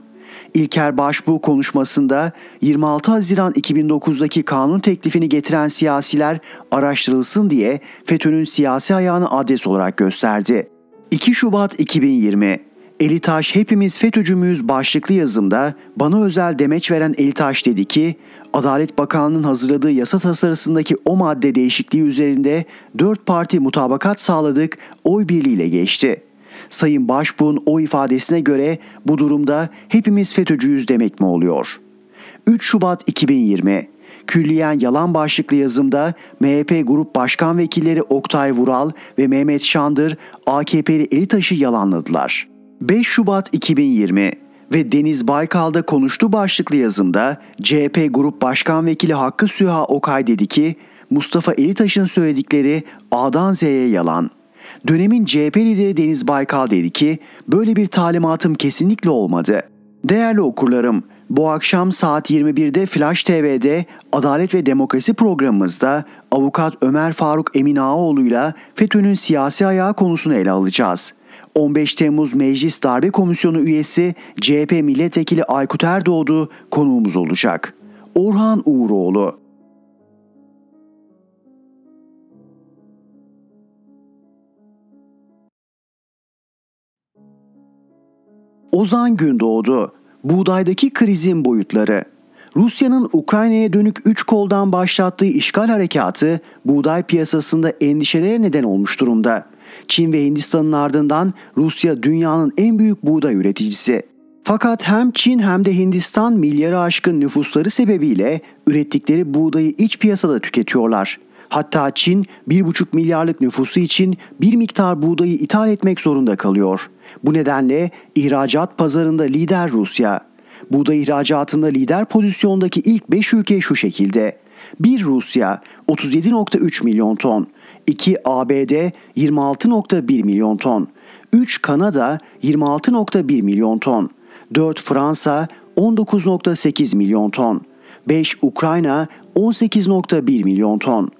İlker Başbuğ konuşmasında 26 Haziran 2009'daki kanun teklifini getiren siyasiler araştırılsın diye FETÖ'nün siyasi ayağını adres olarak gösterdi. 2 Şubat 2020 Elitaş hepimiz FETÖ'cü müyüz başlıklı yazımda bana özel demeç veren Elitaş dedi ki Adalet Bakanlığı'nın hazırladığı yasa tasarısındaki o madde değişikliği üzerinde dört parti mutabakat sağladık, oy birliğiyle geçti.'' Sayın Başbuğ'un o ifadesine göre bu durumda hepimiz FETÖ'cüyüz demek mi oluyor? 3 Şubat 2020 Külliyen yalan başlıklı yazımda MHP Grup Başkan Vekilleri Oktay Vural ve Mehmet Şandır AKP'li Elitaş'ı yalanladılar. 5 Şubat 2020 ve Deniz Baykal'da konuştu başlıklı yazımda CHP Grup Başkan Vekili Hakkı Süha Okay dedi ki Mustafa Elitaş'ın söyledikleri A'dan Z'ye yalan. Dönemin CHP lideri Deniz Baykal dedi ki böyle bir talimatım kesinlikle olmadı. Değerli okurlarım, bu akşam saat 21'de Flash TV'de Adalet ve Demokrasi programımızda avukat Ömer Faruk Emin ile FETÖ'nün siyasi ayağı konusunu ele alacağız. 15 Temmuz Meclis Darbe Komisyonu üyesi CHP Milletvekili Aykut Erdoğdu konuğumuz olacak. Orhan Uğuroğlu Ozan Gündoğdu, buğdaydaki krizin boyutları. Rusya'nın Ukrayna'ya dönük üç koldan başlattığı işgal harekatı buğday piyasasında endişelere neden olmuş durumda. Çin ve Hindistan'ın ardından Rusya dünyanın en büyük buğday üreticisi. Fakat hem Çin hem de Hindistan milyarı aşkın nüfusları sebebiyle ürettikleri buğdayı iç piyasada tüketiyorlar. Hatta Çin 1,5 milyarlık nüfusu için bir miktar buğdayı ithal etmek zorunda kalıyor. Bu nedenle ihracat pazarında lider Rusya. Buğday ihracatında lider pozisyondaki ilk 5 ülke şu şekilde. 1 Rusya 37.3 milyon ton, 2 ABD 26.1 milyon ton, 3 Kanada 26.1 milyon ton, 4 Fransa 19.8 milyon ton, 5 Ukrayna 18.1 milyon ton.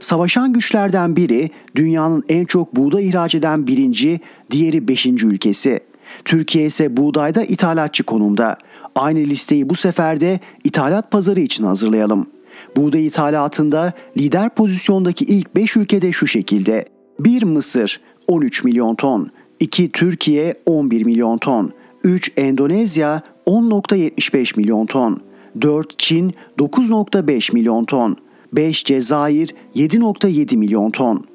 Savaşan güçlerden biri dünyanın en çok buğday ihraç eden birinci, diğeri beşinci ülkesi. Türkiye ise buğdayda ithalatçı konumda. Aynı listeyi bu sefer de ithalat pazarı için hazırlayalım. Buğday ithalatında lider pozisyondaki ilk 5 ülkede şu şekilde. 1 Mısır 13 milyon ton, 2 Türkiye 11 milyon ton, 3 Endonezya 10.75 milyon ton, 4 Çin 9.5 milyon ton, 5 Cezayir 7.7 milyon ton.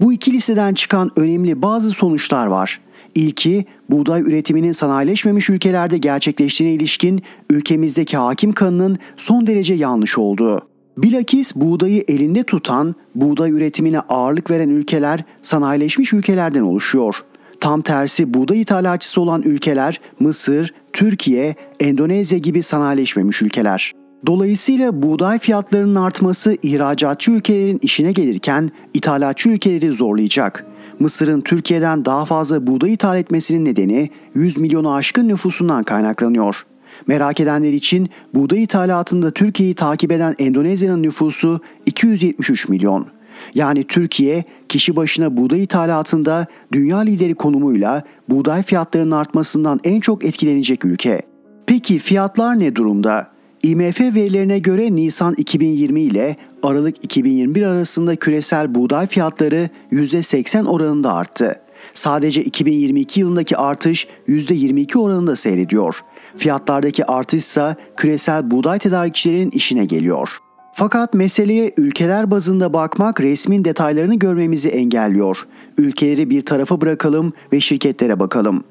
Bu iki listeden çıkan önemli bazı sonuçlar var. İlki buğday üretiminin sanayileşmemiş ülkelerde gerçekleştiğine ilişkin ülkemizdeki hakim kanının son derece yanlış olduğu. Bilakis buğdayı elinde tutan, buğday üretimine ağırlık veren ülkeler sanayileşmiş ülkelerden oluşuyor. Tam tersi buğday ithalatçısı olan ülkeler Mısır, Türkiye, Endonezya gibi sanayileşmemiş ülkeler. Dolayısıyla buğday fiyatlarının artması ihracatçı ülkelerin işine gelirken ithalatçı ülkeleri zorlayacak. Mısır'ın Türkiye'den daha fazla buğday ithal etmesinin nedeni 100 milyonu aşkın nüfusundan kaynaklanıyor. Merak edenler için buğday ithalatında Türkiye'yi takip eden Endonezya'nın nüfusu 273 milyon. Yani Türkiye kişi başına buğday ithalatında dünya lideri konumuyla buğday fiyatlarının artmasından en çok etkilenecek ülke. Peki fiyatlar ne durumda? IMF verilerine göre Nisan 2020 ile Aralık 2021 arasında küresel buğday fiyatları %80 oranında arttı. Sadece 2022 yılındaki artış %22 oranında seyrediyor. Fiyatlardaki artış ise küresel buğday tedarikçilerinin işine geliyor. Fakat meseleye ülkeler bazında bakmak resmin detaylarını görmemizi engelliyor. Ülkeleri bir tarafa bırakalım ve şirketlere bakalım.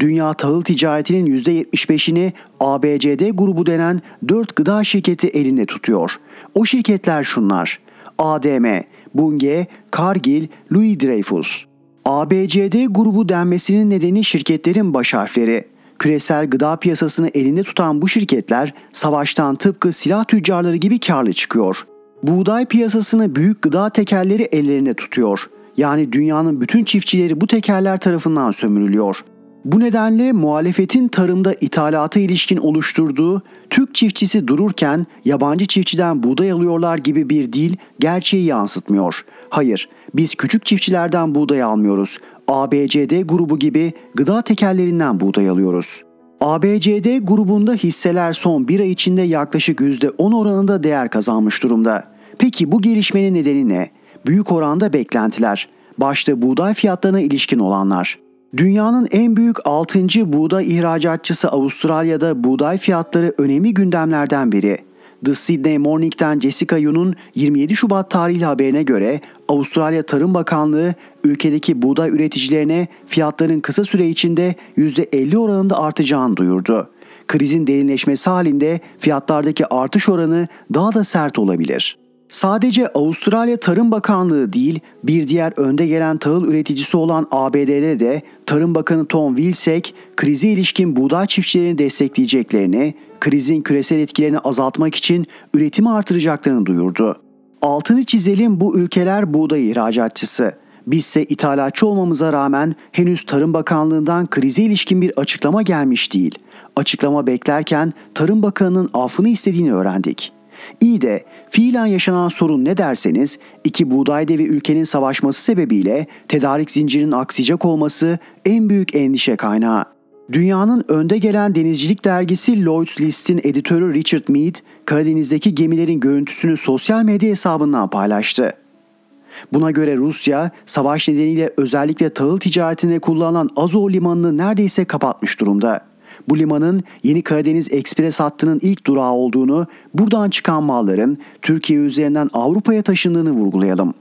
Dünya tahıl ticaretinin %75'ini ABCD grubu denen 4 gıda şirketi elinde tutuyor. O şirketler şunlar. ADM, Bunge, Cargill, Louis Dreyfus. ABCD grubu denmesinin nedeni şirketlerin baş harfleri. Küresel gıda piyasasını elinde tutan bu şirketler savaştan tıpkı silah tüccarları gibi karlı çıkıyor. Buğday piyasasını büyük gıda tekerleri ellerinde tutuyor. Yani dünyanın bütün çiftçileri bu tekerler tarafından sömürülüyor. Bu nedenle muhalefetin tarımda ithalata ilişkin oluşturduğu Türk çiftçisi dururken yabancı çiftçiden buğday alıyorlar gibi bir dil gerçeği yansıtmıyor. Hayır, biz küçük çiftçilerden buğday almıyoruz. ABCD grubu gibi gıda tekerlerinden buğday alıyoruz. ABCD grubunda hisseler son bir ay içinde yaklaşık %10 oranında değer kazanmış durumda. Peki bu gelişmenin nedeni ne? Büyük oranda beklentiler. Başta buğday fiyatlarına ilişkin olanlar. Dünyanın en büyük 6. buğday ihracatçısı Avustralya'da buğday fiyatları önemli gündemlerden biri. The Sydney Morning'den Jessica Yun'un 27 Şubat tarihli haberine göre Avustralya Tarım Bakanlığı ülkedeki buğday üreticilerine fiyatların kısa süre içinde %50 oranında artacağını duyurdu. Krizin derinleşmesi halinde fiyatlardaki artış oranı daha da sert olabilir. Sadece Avustralya Tarım Bakanlığı değil, bir diğer önde gelen tahıl üreticisi olan ABD'de de Tarım Bakanı Tom Vilsack, krize ilişkin buğday çiftçilerini destekleyeceklerini, krizin küresel etkilerini azaltmak için üretimi artıracaklarını duyurdu. Altını çizelim bu ülkeler buğday ihracatçısı. Bizse ithalatçı olmamıza rağmen henüz Tarım Bakanlığı'ndan krize ilişkin bir açıklama gelmiş değil. Açıklama beklerken Tarım Bakanı'nın affını istediğini öğrendik.'' İyi de fiilen yaşanan sorun ne derseniz iki buğday devi ülkenin savaşması sebebiyle tedarik zincirinin aksayacak olması en büyük endişe kaynağı. Dünyanın önde gelen denizcilik dergisi Lloyd's List'in editörü Richard Mead, Karadeniz'deki gemilerin görüntüsünü sosyal medya hesabından paylaştı. Buna göre Rusya, savaş nedeniyle özellikle tahıl ticaretinde kullanılan Azov limanını neredeyse kapatmış durumda. Bu limanın Yeni Karadeniz Ekspres hattının ilk durağı olduğunu, buradan çıkan malların Türkiye üzerinden Avrupa'ya taşındığını vurgulayalım.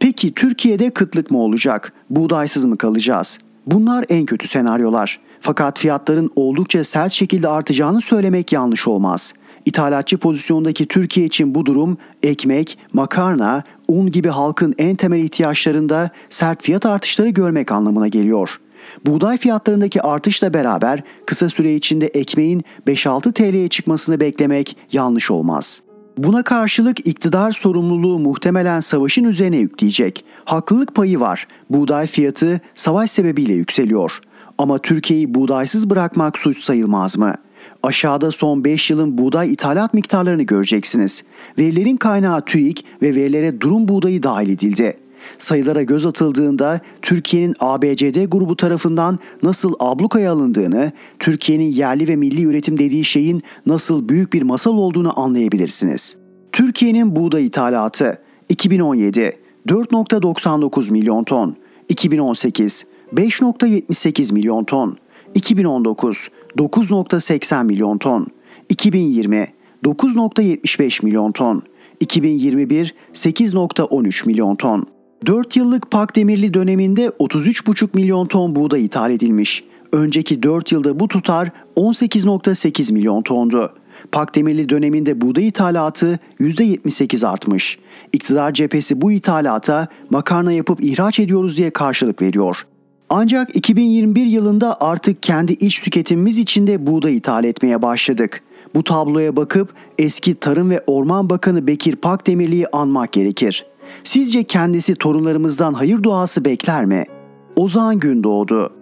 Peki Türkiye'de kıtlık mı olacak? Buğdaysız mı kalacağız? Bunlar en kötü senaryolar. Fakat fiyatların oldukça sert şekilde artacağını söylemek yanlış olmaz. İthalatçı pozisyondaki Türkiye için bu durum ekmek, makarna, un gibi halkın en temel ihtiyaçlarında sert fiyat artışları görmek anlamına geliyor. Buğday fiyatlarındaki artışla beraber kısa süre içinde ekmeğin 5-6 TL'ye çıkmasını beklemek yanlış olmaz. Buna karşılık iktidar sorumluluğu muhtemelen savaşın üzerine yükleyecek. Haklılık payı var. Buğday fiyatı savaş sebebiyle yükseliyor. Ama Türkiye'yi buğdaysız bırakmak suç sayılmaz mı? Aşağıda son 5 yılın buğday ithalat miktarlarını göreceksiniz. Verilerin kaynağı TÜİK ve verilere durum buğdayı dahil edildi. Sayılara göz atıldığında Türkiye'nin ABCD grubu tarafından nasıl ablukaya alındığını, Türkiye'nin yerli ve milli üretim dediği şeyin nasıl büyük bir masal olduğunu anlayabilirsiniz. Türkiye'nin buğday ithalatı 2017 4.99 milyon ton, 2018 5.78 milyon ton, 2019 9.80 milyon ton, 2020 9.75 milyon ton, 2021 8.13 milyon ton. 4 yıllık Pakdemirli döneminde 33,5 milyon ton buğday ithal edilmiş. Önceki 4 yılda bu tutar 18.8 milyon tondu. Pakdemirli döneminde buğday ithalatı %78 artmış. İktidar cephesi bu ithalata makarna yapıp ihraç ediyoruz diye karşılık veriyor. Ancak 2021 yılında artık kendi iç tüketimimiz içinde buğday ithal etmeye başladık. Bu tabloya bakıp eski Tarım ve Orman Bakanı Bekir Pakdemirli'yi anmak gerekir. Sizce kendisi torunlarımızdan hayır duası bekler mi? Ozan Gündoğdu